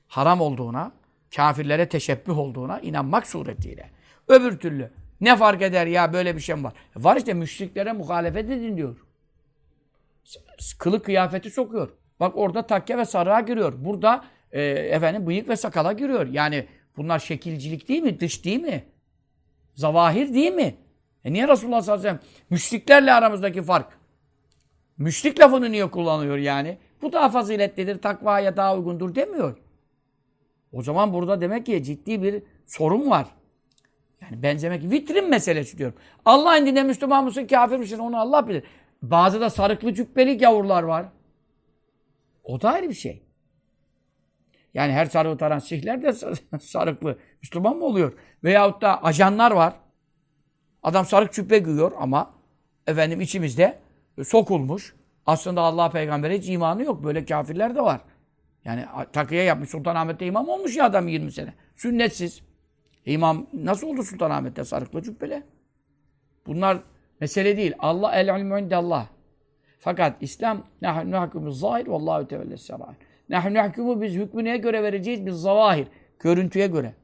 haram olduğuna, kafirlere teşebbüh olduğuna inanmak suretiyle. Öbür türlü ne fark eder ya böyle bir şey mi var? E var işte müşriklere muhalefet edin diyor. Kılı kıyafeti sokuyor. Bak orada takke ve sarığa giriyor. Burada e, efendim bıyık ve sakala giriyor. Yani bunlar şekilcilik değil mi? Dış değil mi? Zavahir değil mi? E niye Resulullah sallallahu aleyhi ve sellem müşriklerle aramızdaki fark? Müşrik lafını niye kullanıyor yani? Bu daha faziletlidir, takvaya daha uygundur demiyor. O zaman burada demek ki ciddi bir sorun var. Yani benzemek, vitrin meselesi diyorum. Allah indinde Müslüman mısın, kafir misin onu Allah bilir. Bazı da sarıklı cübbeli gavurlar var. O da ayrı bir şey. Yani her sarığı taran sihler de sarıklı. Müslüman mı oluyor? Veyahut da ajanlar var. Adam sarık cübbe giyiyor ama efendim içimizde sokulmuş. Aslında Allah peygambere hiç imanı yok. Böyle kafirler de var. Yani takıya yapmış Sultanahmet'te imam olmuş ya adam 20 sene. Sünnetsiz. İmam nasıl oldu Sultanahmet'te sarıklı cübbeli? Bunlar mesele değil. Allah el ilmü Allah. Fakat İslam nahnu hükmü zahir vallahu teala serair. Nahnu hükmü biz hükmü neye göre vereceğiz? Biz zavahir. Görüntüye göre.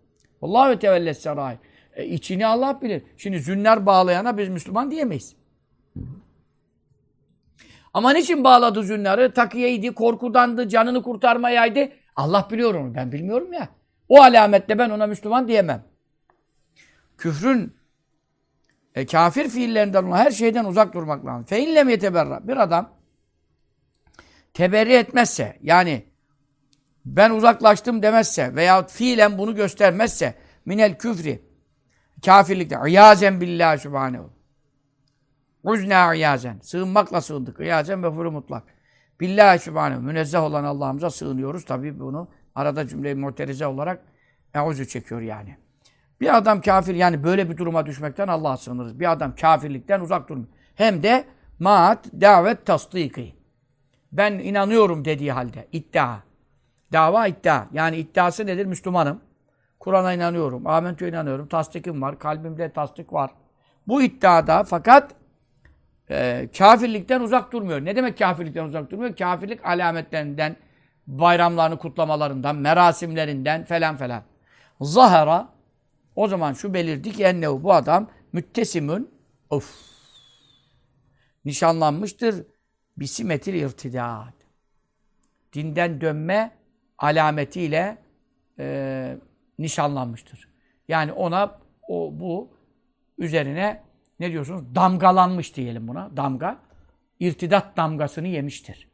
Vallahu teala serair. E, içini Allah bilir. Şimdi zünler bağlayana biz Müslüman diyemeyiz. Ama niçin bağladı zünnarı? Takiyeydi, korkudandı, canını kurtarmayaydı. Allah biliyor onu. Ben bilmiyorum ya. O alametle ben ona Müslüman diyemem. Küfrün e, kafir fiillerinden olan her şeyden uzak durmak lazım. Fe illem yeteberra. Bir adam teberri etmezse yani ben uzaklaştım demezse veya fiilen bunu göstermezse minel küfri kafirlikte iyazen billahi subhanehu uzna iyazen sığınmakla sığındık iyazen ve furu mutlak billahi subhanehu münezzeh olan Allah'ımıza sığınıyoruz tabi bunu arada cümle-i muterize olarak euzü çekiyor yani. Bir adam kafir yani böyle bir duruma düşmekten Allah'a sığınırız. Bir adam kafirlikten uzak durmuyor. Hem de maat davet tasdiki. Ben inanıyorum dediği halde iddia. Dava iddia. Yani iddiası nedir? Müslümanım. Kur'an'a inanıyorum. Amentü'ye inanıyorum. Tasdikim var. Kalbimde tasdik var. Bu iddiada fakat e, kafirlikten uzak durmuyor. Ne demek kafirlikten uzak durmuyor? Kafirlik alametlerinden, bayramlarını kutlamalarından, merasimlerinden falan falan. Zahara o zaman şu belirdi ki ennehu bu adam müttesimün of nişanlanmıştır bisimetil irtidat. Dinden dönme alametiyle e, nişanlanmıştır. Yani ona o bu üzerine ne diyorsunuz? Damgalanmış diyelim buna. Damga. irtidat damgasını yemiştir.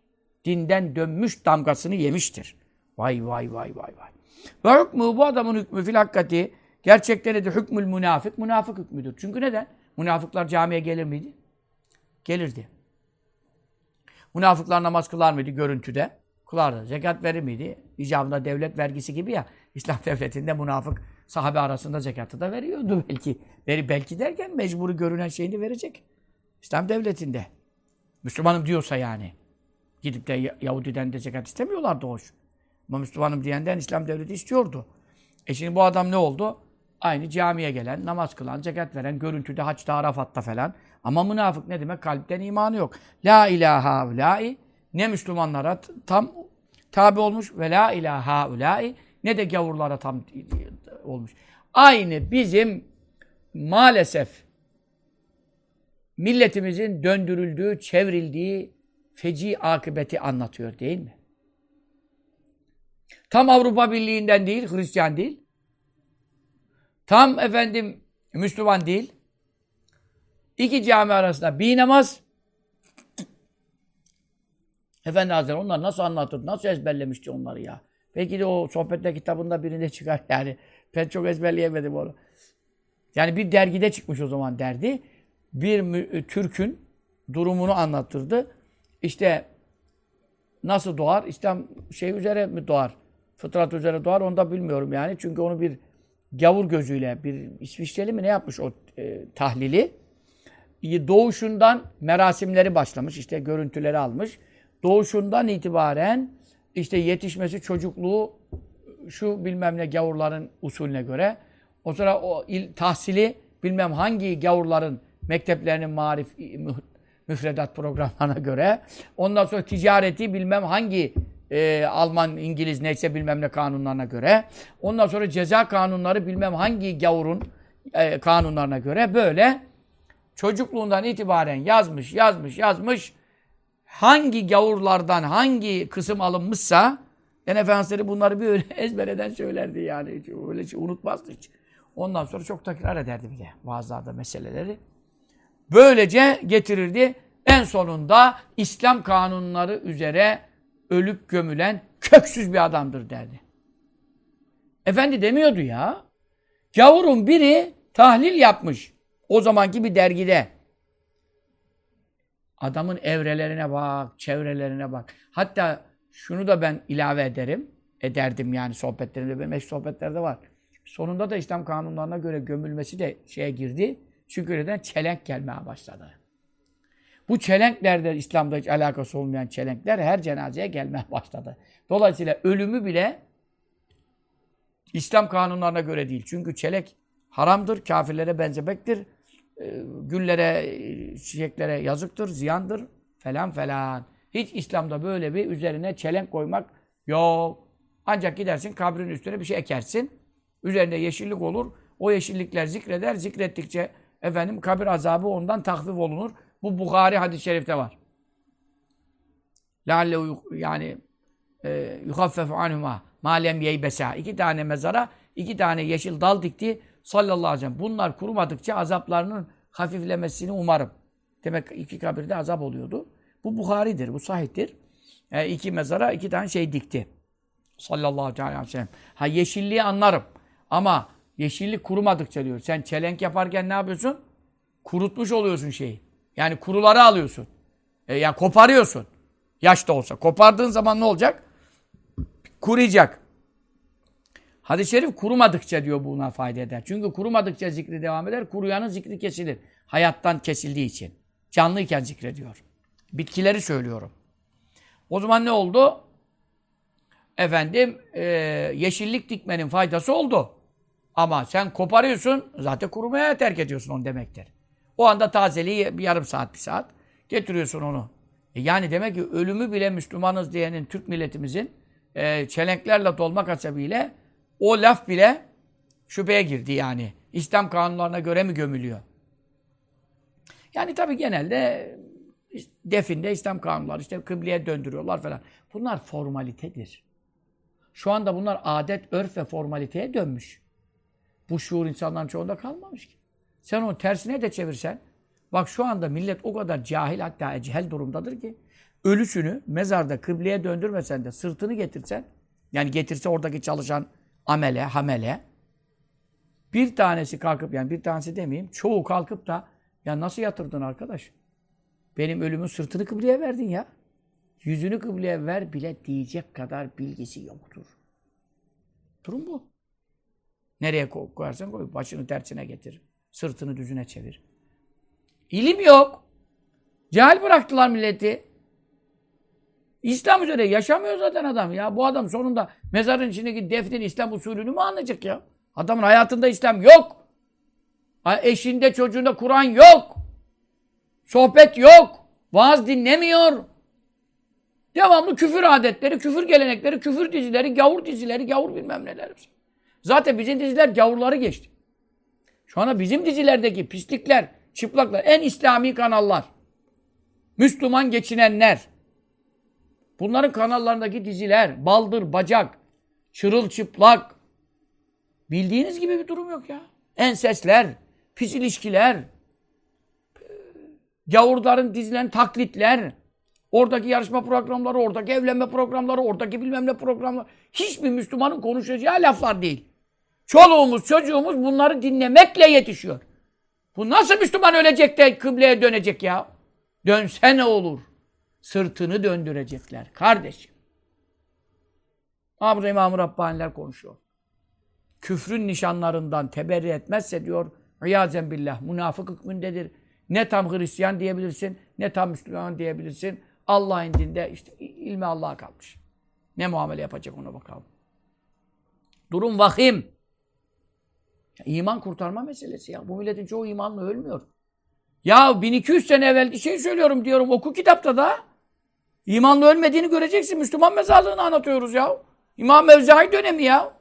Dinden dönmüş damgasını yemiştir. Vay vay vay vay vay. Ve hükmü bu adamın hükmü fil hakikati gerçekten de hükmül münafık münafık hükmüdür. Çünkü neden? Münafıklar camiye gelir miydi? Gelirdi. Münafıklar namaz kılar mıydı görüntüde? Kılardı. Zekat verir miydi? İcabında devlet vergisi gibi ya. İslam devletinde münafık sahabe arasında zekatı da veriyordu belki. Veri belki derken mecburi görünen şeyini verecek. İslam devletinde. Müslümanım diyorsa yani. Gidip de Yahudi'den de zekat istemiyorlardı hoş. Ama Müslümanım diyenden İslam devleti istiyordu. E şimdi bu adam ne oldu? Aynı camiye gelen, namaz kılan, zekat veren, görüntüde, haçta, Arafat'ta falan. Ama münafık ne demek? Kalpten imanı yok. La ilaha ulai ne Müslümanlara tam tabi olmuş ve la ilaha ulai ne de gavurlara tam olmuş. Aynı bizim maalesef milletimizin döndürüldüğü, çevrildiği feci akıbeti anlatıyor değil mi? Tam Avrupa Birliği'nden değil, Hristiyan değil. Tam efendim Müslüman değil. İki cami arasında bir namaz. Efendi Hazretleri onlar nasıl anlatır, nasıl ezberlemişti onları ya. Belki de o sohbetler kitabında birinde çıkar yani. Ben çok ezberleyemedim onu. Yani bir dergide çıkmış o zaman derdi. Bir Türk'ün durumunu anlatırdı. İşte nasıl doğar? İslam şey üzere mi doğar? Fıtrat üzere doğar onu da bilmiyorum yani. Çünkü onu bir gavur gözüyle bir İsviçreli mi ne yapmış o e, tahlili. Doğuşundan merasimleri başlamış. işte görüntüleri almış. Doğuşundan itibaren işte yetişmesi, çocukluğu şu bilmem ne gavurların usulüne göre. O sonra o il, tahsili bilmem hangi gavurların mekteplerinin marif müfredat programlarına göre. Ondan sonra ticareti bilmem hangi e, Alman, İngiliz neyse bilmem ne kanunlarına göre. Ondan sonra ceza kanunları bilmem hangi gavurun e, kanunlarına göre böyle çocukluğundan itibaren yazmış, yazmış, yazmış. Hangi gavurlardan hangi kısım alınmışsa en Efendimiz bunları bir öyle ezbereden söylerdi yani. Hiç, öyle şey unutmazdı hiç. Ondan sonra çok tekrar ederdi bir de meseleleri. Böylece getirirdi. En sonunda İslam kanunları üzere ölüp gömülen köksüz bir adamdır derdi. Efendi demiyordu ya. Gavurun biri tahlil yapmış. O zamanki bir dergide. Adamın evrelerine bak, çevrelerine bak. Hatta şunu da ben ilave ederim. Ederdim yani sohbetlerimde. Benim eski sohbetlerde var. Sonunda da İslam kanunlarına göre gömülmesi de şeye girdi. Çünkü neden? Çelenk gelmeye başladı. Bu çelenklerde İslam'da hiç alakası olmayan çelenkler her cenazeye gelmeye başladı. Dolayısıyla ölümü bile İslam kanunlarına göre değil. Çünkü çelek haramdır, kafirlere benzemektir. E, güllere, çiçeklere yazıktır, ziyandır falan falan. Hiç İslam'da böyle bir üzerine çelenk koymak yok. Ancak gidersin kabrin üstüne bir şey ekersin. Üzerinde yeşillik olur. O yeşillikler zikreder. Zikrettikçe efendim kabir azabı ondan tahfif olunur. Bu Bukhari hadis-i şerifte var. Lealle yani e, yuhaffefu anhuma malem yeybesa. İki tane mezara iki tane yeşil dal dikti sallallahu aleyhi ve sellem. Bunlar kurumadıkça azaplarının hafiflemesini umarım. Demek iki kabirde azap oluyordu. Bu Bukhari'dir, bu sahihtir. E, iki mezara iki tane şey dikti. Sallallahu aleyhi ve sellem. Ha yeşilliği anlarım. Ama yeşillik kurumadıkça diyor. Sen çelenk yaparken ne yapıyorsun? Kurutmuş oluyorsun şeyi. Yani kuruları alıyorsun. E, yani koparıyorsun. Yaş da olsa. Kopardığın zaman ne olacak? Kuruyacak. Hadis-i şerif kurumadıkça diyor buna fayda eder. Çünkü kurumadıkça zikri devam eder. Kuruyanın zikri kesilir. Hayattan kesildiği için. Canlıyken zikrediyor. Bitkileri söylüyorum. O zaman ne oldu? Efendim e, yeşillik dikmenin faydası oldu. Ama sen koparıyorsun zaten kurumaya terk ediyorsun onu demektir. O anda tazeliği bir yarım saat bir saat getiriyorsun onu. E yani demek ki ölümü bile Müslümanız diyenin Türk milletimizin e, çelenklerle dolmak hasebiyle o laf bile şüpheye girdi yani. İslam kanunlarına göre mi gömülüyor? Yani tabii genelde definde İslam kanunları işte kıbleye döndürüyorlar falan. Bunlar formalitedir. Şu anda bunlar adet, örf ve formaliteye dönmüş. Bu şuur insanların çoğunda kalmamış ki. Sen onu tersine de çevirsen, bak şu anda millet o kadar cahil hatta ecehel durumdadır ki, ölüsünü mezarda kıbleye döndürmesen de sırtını getirsen, yani getirse oradaki çalışan amele, hamele, bir tanesi kalkıp, yani bir tanesi demeyeyim, çoğu kalkıp da, ya nasıl yatırdın arkadaş? Benim ölümün sırtını kıbleye verdin ya. Yüzünü kıbleye ver bile diyecek kadar bilgisi yoktur. Durum bu. Nereye koyarsan koy. Başını tersine getir. Sırtını düzüne çevir. İlim yok. Cahil bıraktılar milleti. İslam üzere yaşamıyor zaten adam ya. Bu adam sonunda mezarın içindeki defnin İslam usulünü mü anlayacak ya? Adamın hayatında İslam yok. Eşinde çocuğunda Kur'an yok. Sohbet yok. Vaaz dinlemiyor. Devamlı küfür adetleri, küfür gelenekleri, küfür dizileri, gavur dizileri, gavur bilmem neler. Zaten bizim diziler gavurları geçti. Şu anda bizim dizilerdeki pislikler, çıplaklar, en İslami kanallar, Müslüman geçinenler, bunların kanallarındaki diziler, baldır, bacak, çırılçıplak, bildiğiniz gibi bir durum yok ya. Ensesler, pis ilişkiler, gavurların dizilen taklitler, Oradaki yarışma programları, oradaki evlenme programları, oradaki bilmem ne programları. Hiçbir Müslümanın konuşacağı laflar değil. Çoluğumuz, çocuğumuz bunları dinlemekle yetişiyor. Bu nasıl Müslüman ölecek de kıbleye dönecek ya? Dönse ne olur? Sırtını döndürecekler kardeşim. Ha burada İmam-ı Rabbaniler konuşuyor. Küfrün nişanlarından teberri etmezse diyor, İyazen billah, münafık hükmündedir. Ne tam Hristiyan diyebilirsin, ne tam Müslüman diyebilirsin. Allah indinde işte ilmi Allah'a kalmış. Ne muamele yapacak ona bakalım. Durum vahim. Ya, iman kurtarma meselesi ya. Bu milletin çoğu imanla ölmüyor. Ya 1200 sene evvelki şey söylüyorum diyorum. Oku kitapta da. İmanla ölmediğini göreceksin. Müslüman mezarlığını anlatıyoruz ya. İmam Mevzai dönemi ya.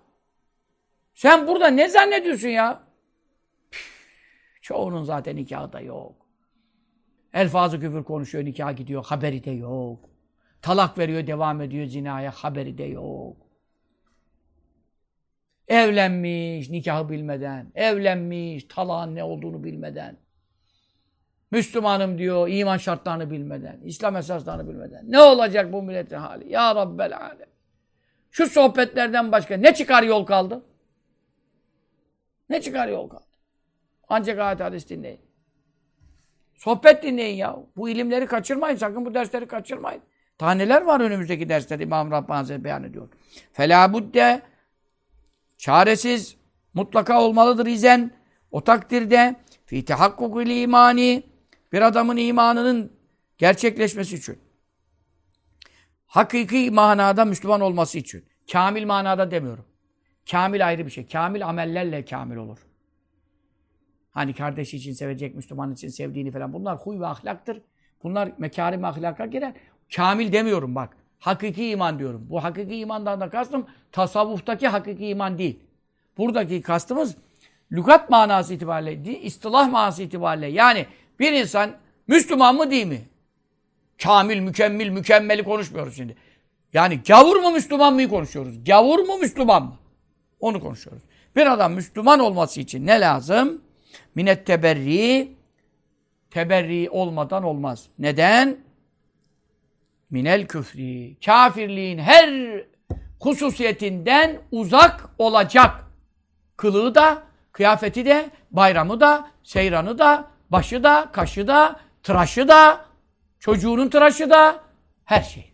Sen burada ne zannediyorsun ya? çoğunun zaten nikahı da yok. Elfazı küfür konuşuyor, nikah gidiyor, haberi de yok. Talak veriyor, devam ediyor zinaya, haberi de yok. Evlenmiş, nikahı bilmeden. Evlenmiş, talağın ne olduğunu bilmeden. Müslümanım diyor, iman şartlarını bilmeden. İslam esaslarını bilmeden. Ne olacak bu milletin hali? Ya Rabbel Alem. Şu sohbetlerden başka ne çıkar yol kaldı? Ne çıkar yol kaldı? Ancak ayet hadis dinleyin. Sohbet dinleyin ya. Bu ilimleri kaçırmayın. Sakın bu dersleri kaçırmayın. Taneler var önümüzdeki derslerde İmam Rabbani Hazretleri beyan ediyor. Fela budde çaresiz mutlaka olmalıdır izen o takdirde fi tehakkukul imani bir adamın imanının gerçekleşmesi için. Hakiki manada Müslüman olması için. Kamil manada demiyorum. Kamil ayrı bir şey. Kamil amellerle kamil olur. Hani kardeş için sevecek, Müslüman için sevdiğini falan. Bunlar huy ve ahlaktır. Bunlar mekarim ahlaka girer. Kamil demiyorum bak. Hakiki iman diyorum. Bu hakiki imandan da kastım tasavvuftaki hakiki iman değil. Buradaki kastımız lügat manası itibariyle, istilah manası itibariyle. Yani bir insan Müslüman mı değil mi? Kamil, mükemmel, mükemmeli konuşmuyoruz şimdi. Yani gavur mu Müslüman mı konuşuyoruz. Gavur mu Müslüman mı? Onu konuşuyoruz. Bir adam Müslüman olması için ne lazım? Minet teberri teberri olmadan olmaz. Neden? Minel küfri. Kafirliğin her hususiyetinden uzak olacak. Kılığı da, kıyafeti de, bayramı da, seyranı da, başı da, kaşı da, tıraşı da, çocuğunun tıraşı da, her şey.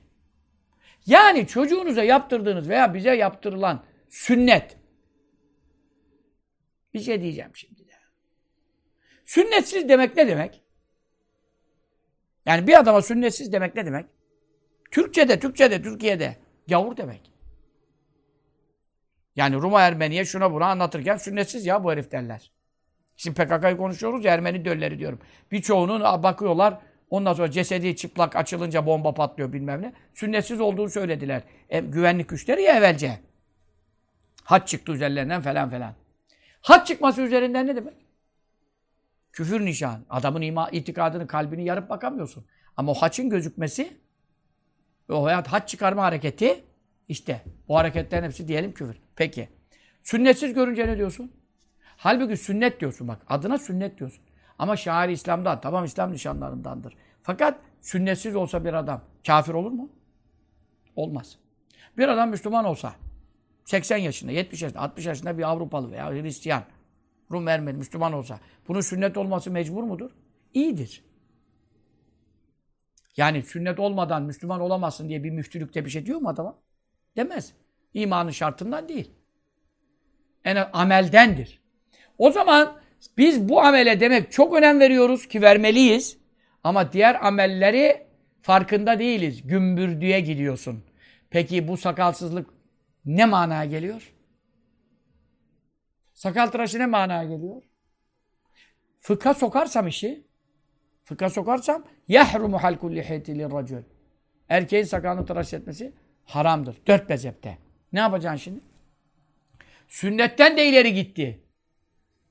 Yani çocuğunuza yaptırdığınız veya bize yaptırılan sünnet. Bir şey diyeceğim şimdi de. Sünnetsiz demek ne demek? Yani bir adama sünnetsiz demek ne demek? Türkçe'de, Türkçe'de, Türkiye'de gavur demek. Yani Ruma Ermeniye şuna buna anlatırken sünnetsiz ya bu herif derler. Şimdi PKK'yı konuşuyoruz ya Ermeni dölleri diyorum. Birçoğunun bakıyorlar ondan sonra cesedi çıplak açılınca bomba patlıyor bilmem ne. Sünnetsiz olduğunu söylediler. E, güvenlik güçleri ya evvelce. Haç çıktı üzerlerinden falan falan. Haç çıkması üzerinden ne demek? Küfür nişan. Adamın ima, itikadını, kalbini yarıp bakamıyorsun. Ama o haçın gözükmesi o hayat haç çıkarma hareketi işte o hareketlerin hepsi diyelim küfür. Peki. Sünnetsiz görünce ne diyorsun? Halbuki sünnet diyorsun bak. Adına sünnet diyorsun. Ama şair İslam'dan. Tamam İslam nişanlarındandır. Fakat sünnetsiz olsa bir adam kafir olur mu? Olmaz. Bir adam Müslüman olsa 80 yaşında, 70 yaşında, 60 yaşında bir Avrupalı veya Hristiyan, Rum Ermeni, Müslüman olsa bunun sünnet olması mecbur mudur? İyidir. Yani sünnet olmadan Müslüman olamazsın diye bir müftülükte bir şey diyor mu adama? Demez. İmanın şartından değil. En ameldendir. O zaman biz bu amele demek çok önem veriyoruz ki vermeliyiz. Ama diğer amelleri farkında değiliz. Gümbürdüye gidiyorsun. Peki bu sakalsızlık ne manaya geliyor? Sakal tıraşı ne manaya geliyor? Fıkha sokarsam işi, fıkha sokarsam yahrumu halkul lihiyeti lirracul. Erkeğin sakalını tıraş etmesi haramdır. Dört mezhepte. Ne yapacaksın şimdi? Sünnetten de ileri gitti.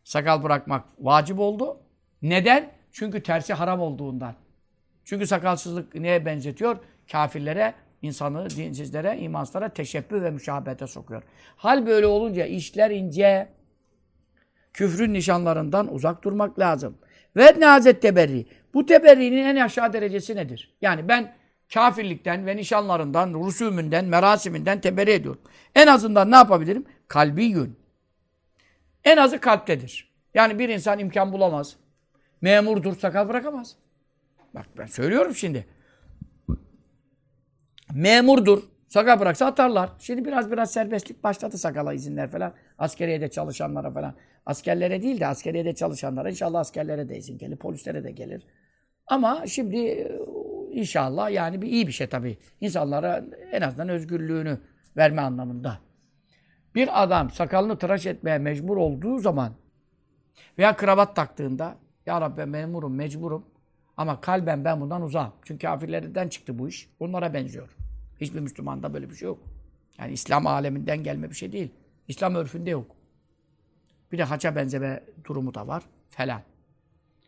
Sakal bırakmak vacip oldu. Neden? Çünkü tersi haram olduğundan. Çünkü sakalsızlık neye benzetiyor? Kafirlere, insanı dinsizlere, imansızlara teşebbüh ve müşahabete sokuyor. Hal böyle olunca işler ince. Küfrün nişanlarından uzak durmak lazım. Ve nazet teberri. Bu teberrinin en aşağı derecesi nedir? Yani ben kafirlikten ve nişanlarından, rusumünden, merasiminden teberri ediyorum. En azından ne yapabilirim? Kalbi yün. En azı kalptedir. Yani bir insan imkan bulamaz. Memurdur, sakal bırakamaz. Bak ben söylüyorum şimdi. Memurdur, sakal bıraksa atarlar. Şimdi biraz biraz serbestlik başladı sakala izinler falan. Askeriyede çalışanlara falan. Askerlere değil de askeriyede çalışanlara. inşallah askerlere de izin gelir, polislere de gelir. Ama şimdi inşallah yani bir iyi bir şey tabii. İnsanlara en azından özgürlüğünü verme anlamında. Bir adam sakalını tıraş etmeye mecbur olduğu zaman veya kravat taktığında Ya Rabbi memurum, mecburum ama kalben ben bundan uzağım. Çünkü kafirlerden çıktı bu iş. Onlara benziyor. Hiçbir Müslümanda böyle bir şey yok. Yani İslam aleminden gelme bir şey değil. İslam örfünde yok. Bir de haça benzeme durumu da var falan.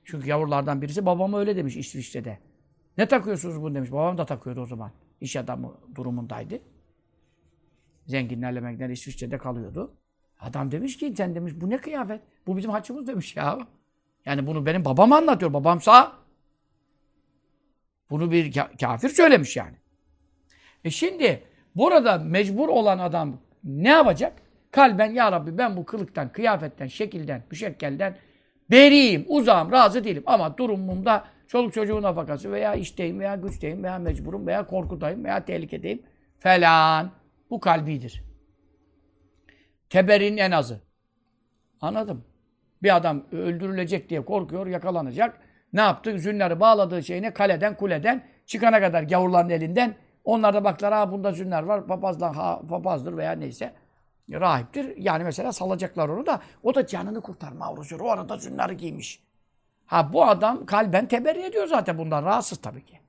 Çünkü yavrulardan birisi babama öyle demiş İsviçre'de. Ne takıyorsunuz bunu demiş. Babam da takıyordu o zaman. İş adamı durumundaydı. Zenginlerle menginler İsviçre'de kalıyordu. Adam demiş ki sen demiş bu ne kıyafet? Bu bizim haçımız demiş ya. Yani bunu benim babam anlatıyor. Babam sağ. Bunu bir kafir söylemiş yani. E şimdi burada mecbur olan adam ne yapacak? Kalben ya Rabbi ben bu kılıktan, kıyafetten, şekilden, müşekkelden beriyim, uzağım, razı değilim. Ama durumumda çoluk çocuğun nafakası veya işteyim veya güçteyim veya mecburum veya korkudayım veya tehlikedeyim falan. Bu kalbidir. Teberinin en azı. Anladım. Bir adam öldürülecek diye korkuyor, yakalanacak. ne yaptı? Zünnarı bağladığı şeyine kaleden kuleden çıkana kadar gavurların elinden onlar da baktılar ha bunda zünnar var papazdan ha, papazdır veya neyse rahiptir. Yani mesela salacaklar onu da o da canını kurtarma avrusu. O arada zünnarı giymiş. Ha bu adam kalben teberri ediyor zaten bundan rahatsız tabii ki.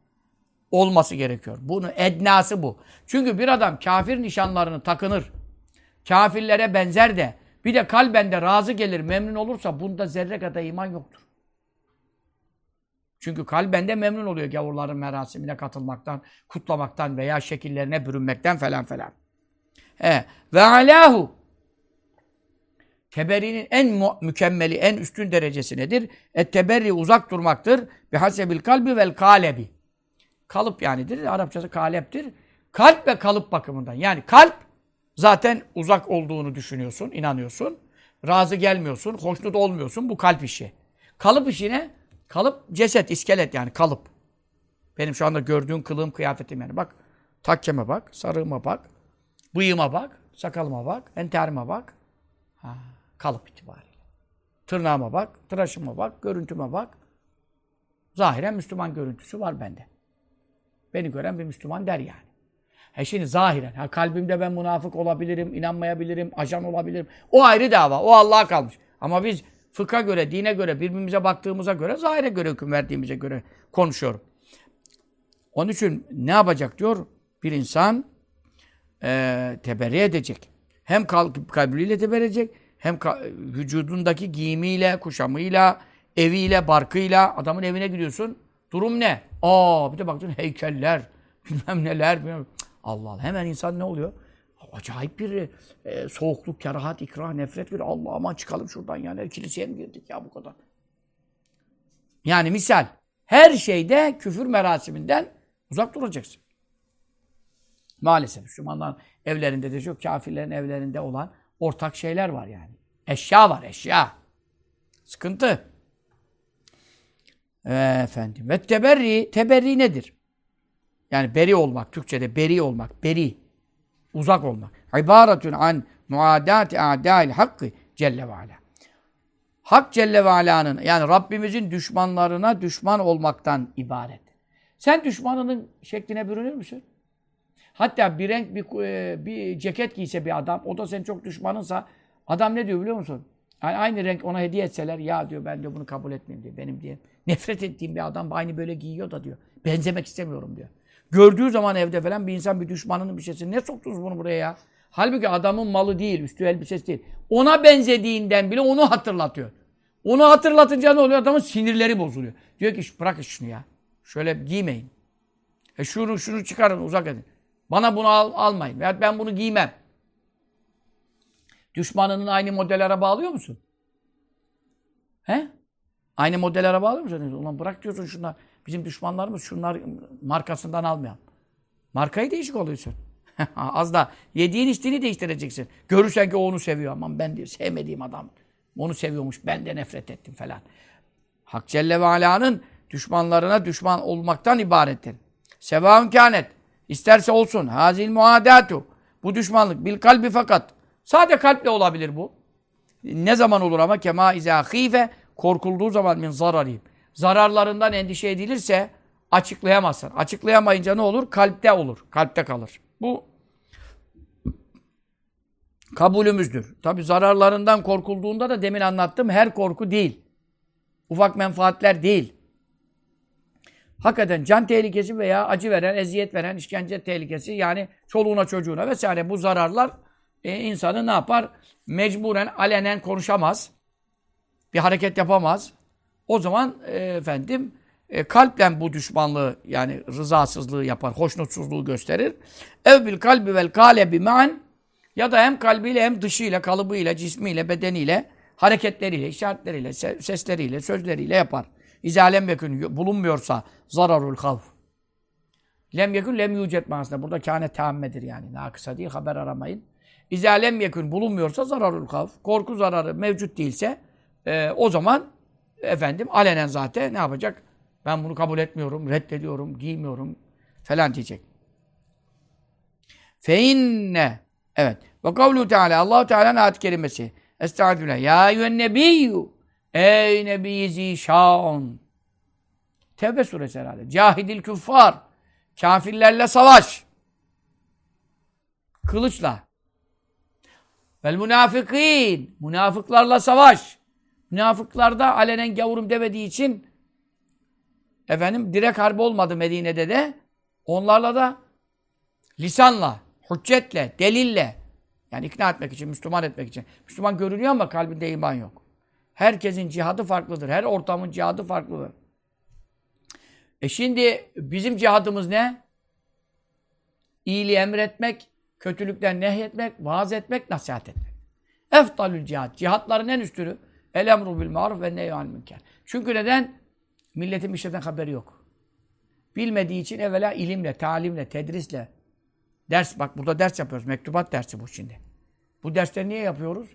Olması gerekiyor. Bunu ednası bu. Çünkü bir adam kafir nişanlarını takınır. Kafirlere benzer de bir de kalben de razı gelir, memnun olursa bunda zerre kadar iman yoktur. Çünkü kalben de memnun oluyor gavurların merasimine katılmaktan, kutlamaktan veya şekillerine bürünmekten falan falan. Ve alahu Teberri'nin en mükemmeli, en üstün derecesi nedir? Et teberri uzak durmaktır. Bi hasebil kalbi vel kalebi. Kalıp yanidir. Arapçası kaleptir. Kalp ve kalıp bakımından. Yani kalp zaten uzak olduğunu düşünüyorsun, inanıyorsun. Razı gelmiyorsun, hoşnut olmuyorsun. Bu kalp işi. Kalıp işi ne? Kalıp ceset, iskelet yani kalıp. Benim şu anda gördüğün kılığım, kıyafetim yani. Bak, takkeme bak, sarığıma bak, bıyığıma bak, sakalıma bak, enterime bak. Ha, kalıp itibariyle. Tırnağıma bak, tıraşıma bak, görüntüme bak. Zahiren Müslüman görüntüsü var bende. Beni gören bir Müslüman der yani. He şimdi zahiren, ha kalbimde ben münafık olabilirim, inanmayabilirim, ajan olabilirim. O ayrı dava, o Allah'a kalmış. Ama biz fıkha göre, dine göre, birbirimize baktığımıza göre, zahire göre hüküm verdiğimize göre konuşuyorum. Onun için ne yapacak diyor? Bir insan e, teberri edecek. Hem kalbiyle teberri edecek, hem vücudundaki giyimiyle, kuşamıyla, eviyle, barkıyla. Adamın evine gidiyorsun. Durum ne? Aa bir de baktın heykeller, bilmem neler. Bilmem. Allah Allah. Hemen insan ne oluyor? Acayip bir e, soğukluk, kerahat, ikrah, nefret görüyor. Allah aman çıkalım şuradan yani. Kiliseye mi girdik ya bu kadar? Yani misal her şeyde küfür merasiminden uzak duracaksın. Maalesef Müslümanların evlerinde de çok kafirlerin evlerinde olan ortak şeyler var yani. Eşya var, eşya. Sıkıntı. Efendim. Ve teberri, teberri nedir? Yani beri olmak, Türkçe'de beri olmak, beri, uzak olmak. İbaretun an muadati a'dâil hakkı Celle ve Ala. Hak Celle ve Ala'nın yani Rabbimizin düşmanlarına düşman olmaktan ibaret. Sen düşmanının şekline bürünür müsün? Hatta bir renk bir, e, bir ceket giyse bir adam, o da senin çok düşmanınsa adam ne diyor biliyor musun? Yani aynı renk ona hediye etseler ya diyor ben de bunu kabul etmeyeyim diyor. Benim diye nefret ettiğim bir adam aynı böyle giyiyor da diyor. Benzemek istemiyorum diyor. Gördüğü zaman evde falan bir insan bir düşmanının bir şeysi. Ne soktunuz bunu buraya ya? Halbuki adamın malı değil, üstü elbisesi değil. Ona benzediğinden bile onu hatırlatıyor. Onu hatırlatınca ne oluyor? Adamın sinirleri bozuluyor. Diyor ki bırakın şunu ya. Şöyle giymeyin. E şunu şunu çıkarın uzak edin. Bana bunu al, almayın. Veya ben bunu giymem. Düşmanının aynı model araba alıyor musun? He? Aynı model araba alıyor musun? Ulan bırak diyorsun şunlar. Bizim düşmanlarımız şunlar markasından almayan. Markayı değişik oluyorsun. Az da yediğin içtiğini değiştireceksin. Görürsen ki o onu seviyor. Aman ben diyor sevmediğim adam. Onu seviyormuş. Ben de nefret ettim falan. Hak Celle ve Ala'nın düşmanlarına düşman olmaktan ibarettir. Sevâun kânet. İsterse olsun. Hazil muadatu. Bu düşmanlık. Bil kalbi fakat. Sadece kalple olabilir bu. Ne zaman olur ama? Kema izâ khîfe. Korkulduğu zaman min zararîm zararlarından endişe edilirse açıklayamazsın. Açıklayamayınca ne olur? Kalpte olur. Kalpte kalır. Bu kabulümüzdür. Tabi zararlarından korkulduğunda da demin anlattım her korku değil. Ufak menfaatler değil. Hakikaten can tehlikesi veya acı veren, eziyet veren, işkence tehlikesi yani çoluğuna çocuğuna vesaire bu zararlar e, insanı ne yapar? Mecburen alenen konuşamaz. Bir hareket yapamaz. O zaman e, efendim e, kalple bu düşmanlığı yani rızasızlığı yapar, hoşnutsuzluğu gösterir. Ev bil kalbi vel kalebi ma'an ya da hem kalbiyle hem dışıyla, kalıbıyla, cismiyle, bedeniyle, hareketleriyle, işaretleriyle, sesleriyle, sözleriyle yapar. İzâ lem yekün bulunmuyorsa zararul havf. Lem yekün lem yücet manasında. Burada kâne teammedir yani. Nakısa değil, haber aramayın. İzâ lem yekün bulunmuyorsa zararul havf. Korku zararı mevcut değilse e, o zaman efendim alenen zaten ne yapacak? Ben bunu kabul etmiyorum, reddediyorum, giymiyorum falan diyecek. Fe inne evet. Ve kavlu Teala Allahu Teala'nın ayet kelimesi. Estağfirullah. Ya eyyühen nebiyyü Ey nebi zişan. Tevbe suresi herhalde. Cahidil küffar. Kafirlerle savaş. Kılıçla. Vel münafıkîn. Münafıklarla savaş. Münafıklar da alenen gavurum demediği için efendim direkt harbi olmadı Medine'de de. Onlarla da lisanla, hüccetle, delille yani ikna etmek için, Müslüman etmek için. Müslüman görünüyor ama kalbinde iman yok. Herkesin cihadı farklıdır. Her ortamın cihadı farklıdır. E şimdi bizim cihadımız ne? İyiliği emretmek, kötülükten nehyetmek, vaaz etmek, nasihat etmek. Eftalül cihad. Cihatların en üstünü. El emru bil maruf ve nehyü münker. Çünkü neden? Milletin bir şeyden haberi yok. Bilmediği için evvela ilimle, talimle, tedrisle, ders, bak burada ders yapıyoruz. Mektubat dersi bu şimdi. Bu dersleri niye yapıyoruz?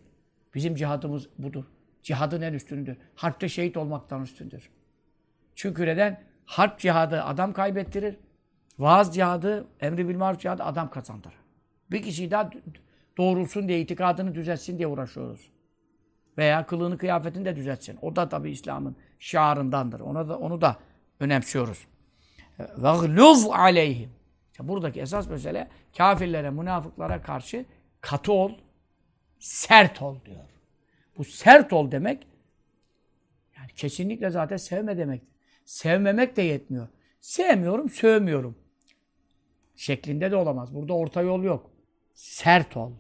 Bizim cihadımız budur. Cihadın en üstünüdür. Harpte şehit olmaktan üstündür. Çünkü neden? Harp cihadı adam kaybettirir. Vaaz cihadı, emri bil maruf cihadı adam kazandırır. Bir kişiyi daha doğrulsun diye, itikadını düzeltsin diye uğraşıyoruz. Veya kılığını, kıyafetini de düzeltsin. O da tabii İslam'ın şiarındandır. Ona da, onu da önemsiyoruz. وَغْلُظْ عَلَيْهِمْ işte Buradaki esas mesele kafirlere, münafıklara karşı katı ol, sert ol diyor. Bu sert ol demek yani kesinlikle zaten sevme demektir. Sevmemek de yetmiyor. Sevmiyorum, sövmüyorum. Şeklinde de olamaz. Burada orta yol yok. Sert ol.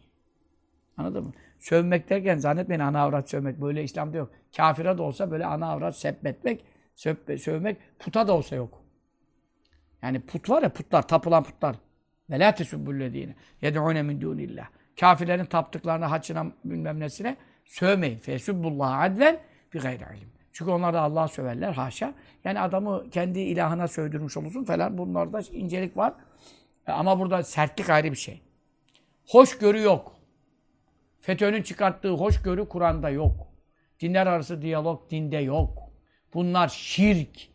Anladın mı? Sövmek derken zannetmeyin ana avrat sövmek. Böyle İslam'da yok. Kafire de olsa böyle ana avrat sepmetmek, sövmek, puta da olsa yok. Yani put var ya putlar, tapılan putlar. Ve la tesubbullezine yed'une min dunillah. Kafirlerin taptıklarına, haçına, bilmem nesine sövmeyin. Fesubbullaha adven bi gayri ilim. Çünkü onlar da Allah'a söverler haşa. Yani adamı kendi ilahına sövdürmüş olursun falan. Bunlarda incelik var. Ama burada sertlik ayrı bir şey. Hoşgörü yok. FETÖ'nün çıkarttığı hoşgörü Kur'an'da yok. Dinler arası diyalog dinde yok. Bunlar şirk.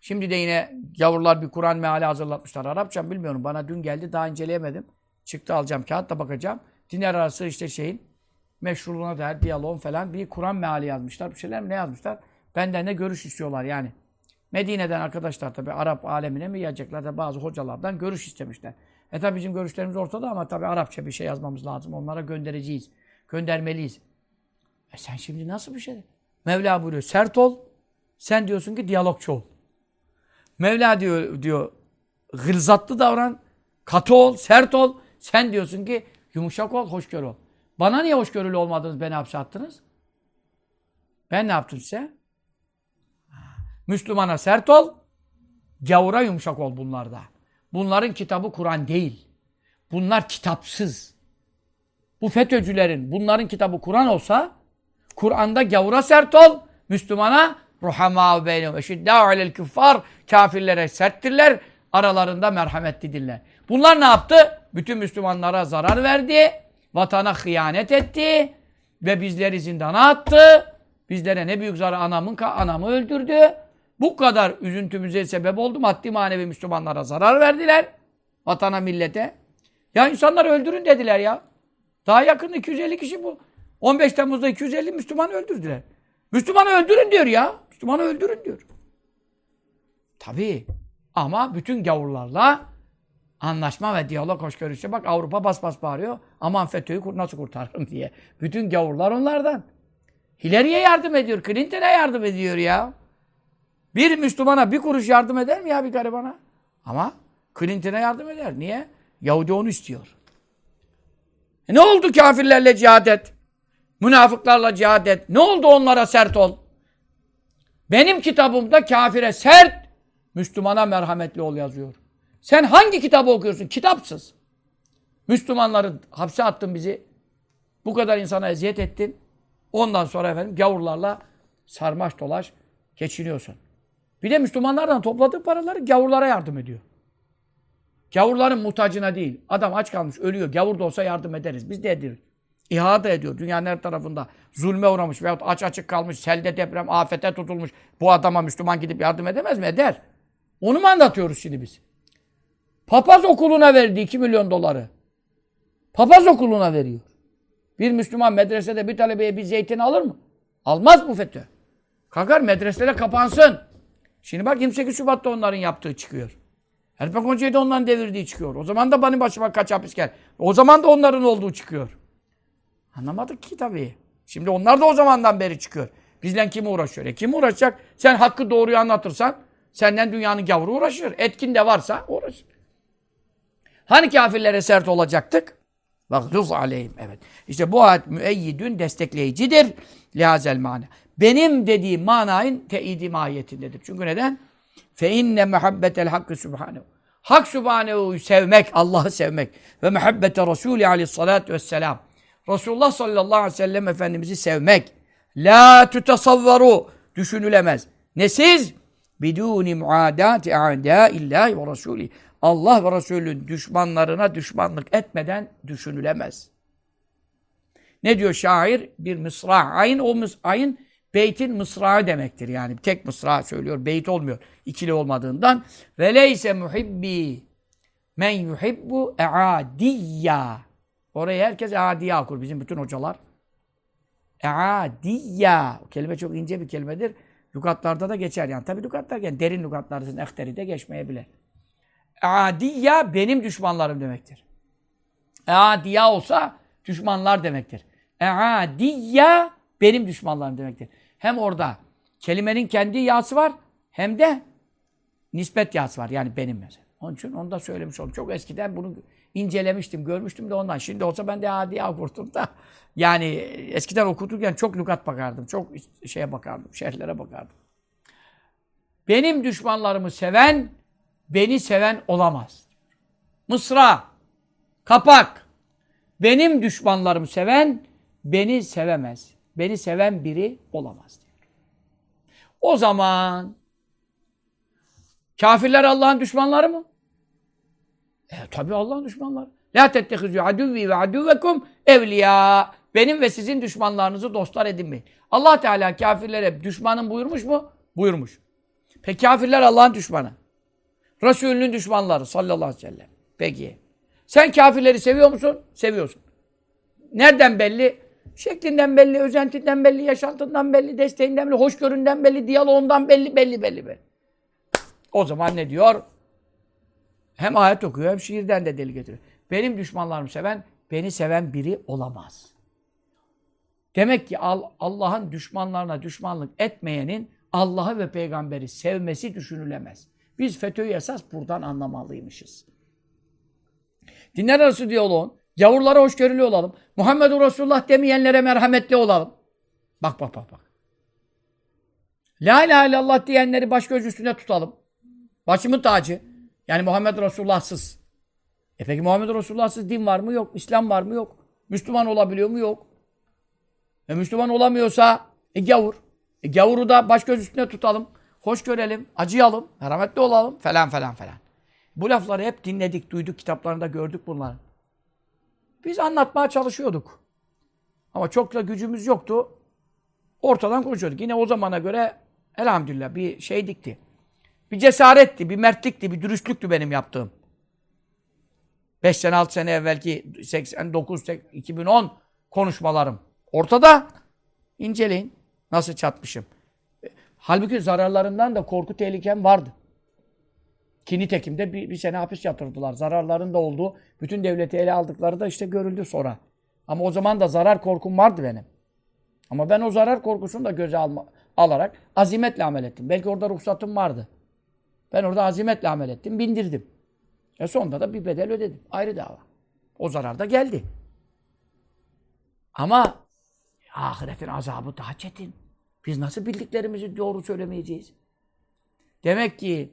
Şimdi de yine yavrular bir Kur'an meali hazırlatmışlar. Arapça bilmiyorum. Bana dün geldi. Daha inceleyemedim. Çıktı alacağım. Kağıtla bakacağım. Dinler arası işte şeyin meşruluğuna dair diyalog falan bir Kur'an meali yazmışlar. Bir şeyler mi ne yazmışlar? Benden de görüş istiyorlar yani. Medine'den arkadaşlar tabi Arap alemine mi yiyecekler de bazı hocalardan görüş istemişler. E tabi bizim görüşlerimiz ortada ama tabi Arapça bir şey yazmamız lazım. Onlara göndereceğiz. Göndermeliyiz. E sen şimdi nasıl bir şey? Mevla buyuruyor. Sert ol. Sen diyorsun ki diyalogçu ol. Mevla diyor, diyor gılzatlı davran, katı ol, sert ol. Sen diyorsun ki yumuşak ol, hoşgörü ol. Bana niye hoşgörülü olmadınız, beni hapse attınız? Ben ne yaptım size? Müslümana sert ol, gavura yumuşak ol bunlarda. Bunların kitabı Kur'an değil. Bunlar kitapsız. Bu FETÖ'cülerin, bunların kitabı Kur'an olsa, Kur'an'da gavura sert ol, Müslümana Ruhamâ beynehum. Eşiddâ alel küffâr. Kafirlere serttirler. Aralarında merhametlidirler. Bunlar ne yaptı? Bütün Müslümanlara zarar verdi. Vatana hıyanet etti. Ve bizleri zindana attı. Bizlere ne büyük zarar anamın anamı öldürdü. Bu kadar üzüntümüze sebep oldu. Maddi manevi Müslümanlara zarar verdiler. Vatana, millete. Ya insanları öldürün dediler ya. Daha yakın 250 kişi bu. 15 Temmuz'da 250 Müslüman öldürdüler. Müslümanı öldürün diyor ya. Müslümanı öldürün diyor. Tabii. Ama bütün gavurlarla anlaşma ve diyalog hoşgörüsü. Bak Avrupa bas bas bağırıyor. Aman FETÖ'yü nasıl kurtarırım diye. Bütün gavurlar onlardan. Hillary'e yardım ediyor. Clinton'a yardım ediyor ya. Bir Müslümana bir kuruş yardım eder mi ya bir garibana? Ama Clinton'a yardım eder. Niye? Yahudi onu istiyor. E ne oldu kafirlerle cihad et? Münafıklarla cihad et. Ne oldu onlara sert ol? Benim kitabımda kafire sert, Müslümana merhametli ol yazıyor. Sen hangi kitabı okuyorsun? Kitapsız. Müslümanları hapse attın bizi. Bu kadar insana eziyet ettin. Ondan sonra efendim gavurlarla sarmaş dolaş geçiniyorsun. Bir de Müslümanlardan topladığı paraları gavurlara yardım ediyor. Gavurların muhtacına değil. Adam aç kalmış, ölüyor. Gavur da olsa yardım ederiz. Biz de ediyoruz. İhada ediyor. Dünyanın her tarafında zulme uğramış veyahut aç açık kalmış, selde deprem, afete tutulmuş. Bu adama Müslüman gidip yardım edemez mi? Eder. Onu mu anlatıyoruz şimdi biz? Papaz okuluna verdi 2 milyon doları. Papaz okuluna veriyor. Bir Müslüman medresede bir talebeye bir zeytin alır mı? Almaz bu FETÖ. Kalkar medreseler kapansın. Şimdi bak 28 Şubat'ta onların yaptığı çıkıyor. Erpek Hoca'yı da onların devirdiği çıkıyor. O zaman da benim başıma kaç hapis gel. O zaman da onların olduğu çıkıyor. Anlamadık ki tabii. Şimdi onlar da o zamandan beri çıkıyor. Bizden kim uğraşıyor? E kim uğraşacak? Sen hakkı doğruyu anlatırsan senden dünyanın gavuru uğraşır. Etkin de varsa uğraşır. Hani kafirlere sert olacaktık? Vagduz aleyhim. Evet. İşte bu ayet müeyyidün destekleyicidir. Lihazel mana. Benim dediğim manayın teyidi mahiyetindedir. Çünkü neden? Fe inne muhabbetel hakkı subhanehu. Hak subhanehu'yu sevmek, Allah'ı sevmek ve muhabbete Resulü aleyhissalatu vesselam. Resulullah sallallahu aleyhi ve sellem Efendimiz'i sevmek. La tutasavvaru. Düşünülemez. Nesiz? Biduni muadati a'daillahi ve Resulü. Allah ve Resulün düşmanlarına düşmanlık etmeden düşünülemez. Ne diyor şair? Bir mısra. Ayın o mıs ayın beytin mısrağı demektir. Yani tek mısra söylüyor. Beyt olmuyor. İkili olmadığından. Ve leyse muhibbi men yuhibbu e'adiyya. Oraya herkes e'adiyya okur. Bizim bütün hocalar. E'adiyya. O kelime çok ince bir kelimedir. Lügatlarda da geçer yani. Tabi lügatlar yani derin lügatlardasın. Ehteri de geçmeyebilir. E'adiyya benim düşmanlarım demektir. E'adiyya olsa düşmanlar demektir. E'adiyya benim düşmanlarım demektir. Hem orada kelimenin kendi yası var hem de nispet yası var. Yani benim mesela. Onun için onu da söylemiş oldum. Çok eskiden bunu incelemiştim, görmüştüm de ondan. Şimdi olsa ben de adi okurdum da. Yani eskiden okuturken çok lügat bakardım. Çok şeye bakardım, şerhlere bakardım. Benim düşmanlarımı seven, beni seven olamaz. Mısra, kapak. Benim düşmanlarımı seven, beni sevemez. Beni seven biri olamaz diyor. O zaman kafirler Allah'ın düşmanları mı? E tabi Allah'ın düşmanları. La tettehizü aduvvi ve aduvekum evliya. Benim ve sizin düşmanlarınızı dostlar edinmeyin. Allah Teala kafirlere düşmanın buyurmuş mu? Buyurmuş. Peki kafirler Allah'ın düşmanı. Resulünün düşmanları sallallahu aleyhi ve sellem. Peki. Sen kafirleri seviyor musun? Seviyorsun. Nereden belli? Şeklinden belli, özentinden belli, yaşantından belli, desteğinden belli, hoşgöründen belli, diyaloğundan belli, belli, belli, belli. O zaman ne diyor? Hem ayet okuyor hem şiirden de deli getiriyor. Benim düşmanlarımı seven, beni seven biri olamaz. Demek ki Allah'ın düşmanlarına düşmanlık etmeyenin Allah'ı ve peygamberi sevmesi düşünülemez. Biz FETÖ'yü esas buradan anlamalıymışız. Dinler arası diyaloğun, gavurlara hoşgörülü olalım. Muhammedur Resulullah demeyenlere merhametli olalım. Bak bak bak bak. La ilahe illallah diyenleri baş göz üstünde tutalım. Başımın tacı. Yani Muhammed Resulullah'sız. E peki Muhammed Resulullah'sız din var mı? Yok. İslam var mı? Yok. Müslüman olabiliyor mu? Yok. E Müslüman olamıyorsa e gavur. E gavuru da baş göz üstünde tutalım. Hoş görelim, acıyalım, merhametli olalım falan falan falan. Bu lafları hep dinledik, duyduk, kitaplarında gördük bunları. Biz anlatmaya çalışıyorduk. Ama çok da gücümüz yoktu. Ortadan konuşuyorduk. Yine o zamana göre elhamdülillah bir şey dikti. Bir cesaretti, bir mertlikti, bir dürüstlüktü benim yaptığım. 5 sene, 6 sene evvelki 89, 2010 konuşmalarım. Ortada. inceleyin. Nasıl çatmışım. Halbuki zararlarından da korku tehlikem vardı. Ki nitekimde bir, bir sene hapis yatırdılar. Zararların da olduğu, bütün devleti ele aldıkları da işte görüldü sonra. Ama o zaman da zarar korkum vardı benim. Ama ben o zarar korkusunu da göze alma, alarak azimetle amel ettim. Belki orada ruhsatım vardı. Ben orada azimetle amel ettim, bindirdim. E sonunda da bir bedel ödedim. Ayrı dava. O zarar da geldi. Ama ahiretin azabı daha çetin. Biz nasıl bildiklerimizi doğru söylemeyeceğiz? Demek ki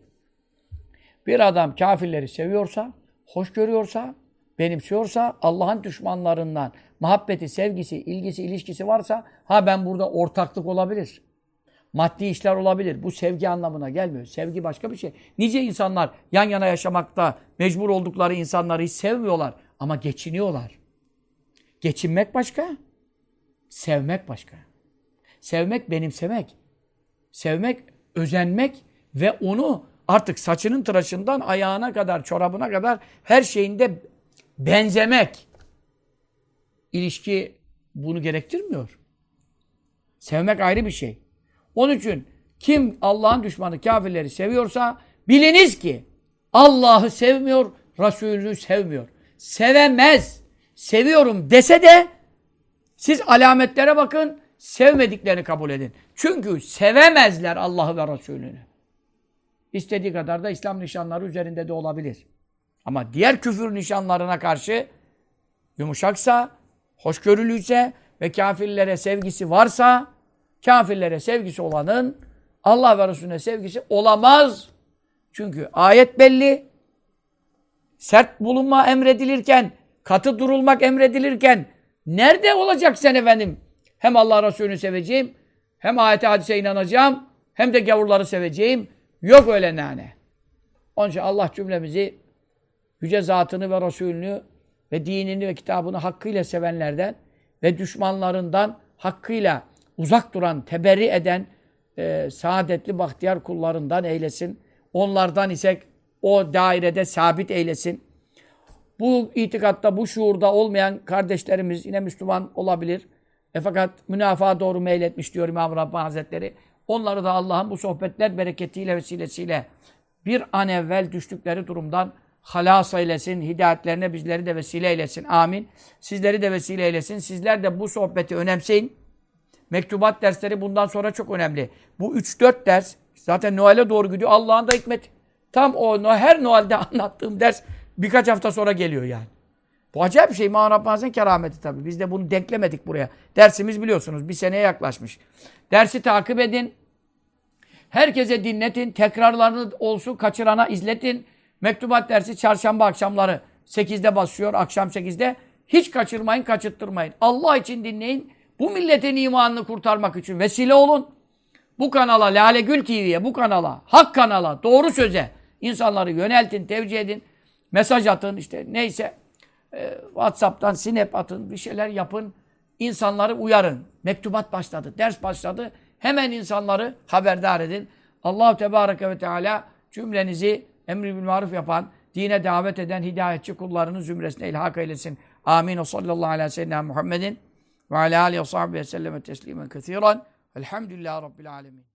bir adam kafirleri seviyorsa, hoş görüyorsa, benimsiyorsa, Allah'ın düşmanlarından muhabbeti, sevgisi, ilgisi, ilişkisi varsa ha ben burada ortaklık olabilir. Maddi işler olabilir. Bu sevgi anlamına gelmiyor. Sevgi başka bir şey. Nice insanlar yan yana yaşamakta mecbur oldukları insanları hiç sevmiyorlar ama geçiniyorlar. Geçinmek başka, sevmek başka. Sevmek benimsemek. Sevmek özenmek ve onu artık saçının tıraşından ayağına kadar, çorabına kadar her şeyinde benzemek. İlişki bunu gerektirmiyor. Sevmek ayrı bir şey. Onun için kim Allah'ın düşmanı kafirleri seviyorsa biliniz ki Allah'ı sevmiyor, Resulünü sevmiyor. Sevemez. Seviyorum dese de siz alametlere bakın, sevmediklerini kabul edin. Çünkü sevemezler Allah'ı ve Resulünü. İstediği kadar da İslam nişanları üzerinde de olabilir. Ama diğer küfür nişanlarına karşı yumuşaksa, hoşgörülüyse ve kafirlere sevgisi varsa, kafirlere sevgisi olanın Allah ve Resulüne sevgisi olamaz. Çünkü ayet belli. Sert bulunma emredilirken, katı durulmak emredilirken nerede olacak sen efendim? Hem Allah Resulü'nü seveceğim, hem ayete hadise inanacağım, hem de gavurları seveceğim. Yok öyle nane. Onun için Allah cümlemizi yüce zatını ve Resulünü ve dinini ve kitabını hakkıyla sevenlerden ve düşmanlarından hakkıyla uzak duran, teberri eden e, saadetli bahtiyar kullarından eylesin. Onlardan ise o dairede sabit eylesin. Bu itikatta, bu şuurda olmayan kardeşlerimiz yine Müslüman olabilir. E fakat münafığa doğru meyletmiş diyor İmam Rabbani Hazretleri. Onları da Allah'ın bu sohbetler bereketiyle vesilesiyle bir an evvel düştükleri durumdan halas eylesin, hidayetlerine bizleri de vesile eylesin. Amin. Sizleri de vesile eylesin. Sizler de bu sohbeti önemseyin. Mektubat dersleri bundan sonra çok önemli. Bu 3-4 ders zaten Noel'e doğru gidiyor. Allah'ın da hikmeti. Tam o her Noel'de anlattığım ders birkaç hafta sonra geliyor yani. Bu acayip bir şey. İmam Rabbani'nin kerameti tabii. Biz de bunu denklemedik buraya. Dersimiz biliyorsunuz bir seneye yaklaşmış. Dersi takip edin. Herkese dinletin. Tekrarlarını olsun kaçırana izletin. Mektubat dersi çarşamba akşamları 8'de basıyor. Akşam 8'de. Hiç kaçırmayın, kaçırttırmayın. Allah için dinleyin. Bu milletin imanını kurtarmak için vesile olun. Bu kanala, Lale Gül TV'ye, bu kanala, Hak kanala, doğru söze insanları yöneltin, tevcih edin. Mesaj atın işte neyse. E, Whatsapp'tan sinep atın, bir şeyler yapın. İnsanları uyarın. Mektubat başladı, ders başladı. Hemen insanları haberdar edin. Allahu Tebareke ve Teala cümlenizi emri bil maruf yapan, dine davet eden hidayetçi kullarının zümresine ilhak eylesin. Amin. O sallallahu aleyhi ve sellem Muhammedin ve alâ aleyhi ve sahbihi ve selleme teslimen kethiren. Elhamdülillahi Rabbil alemin.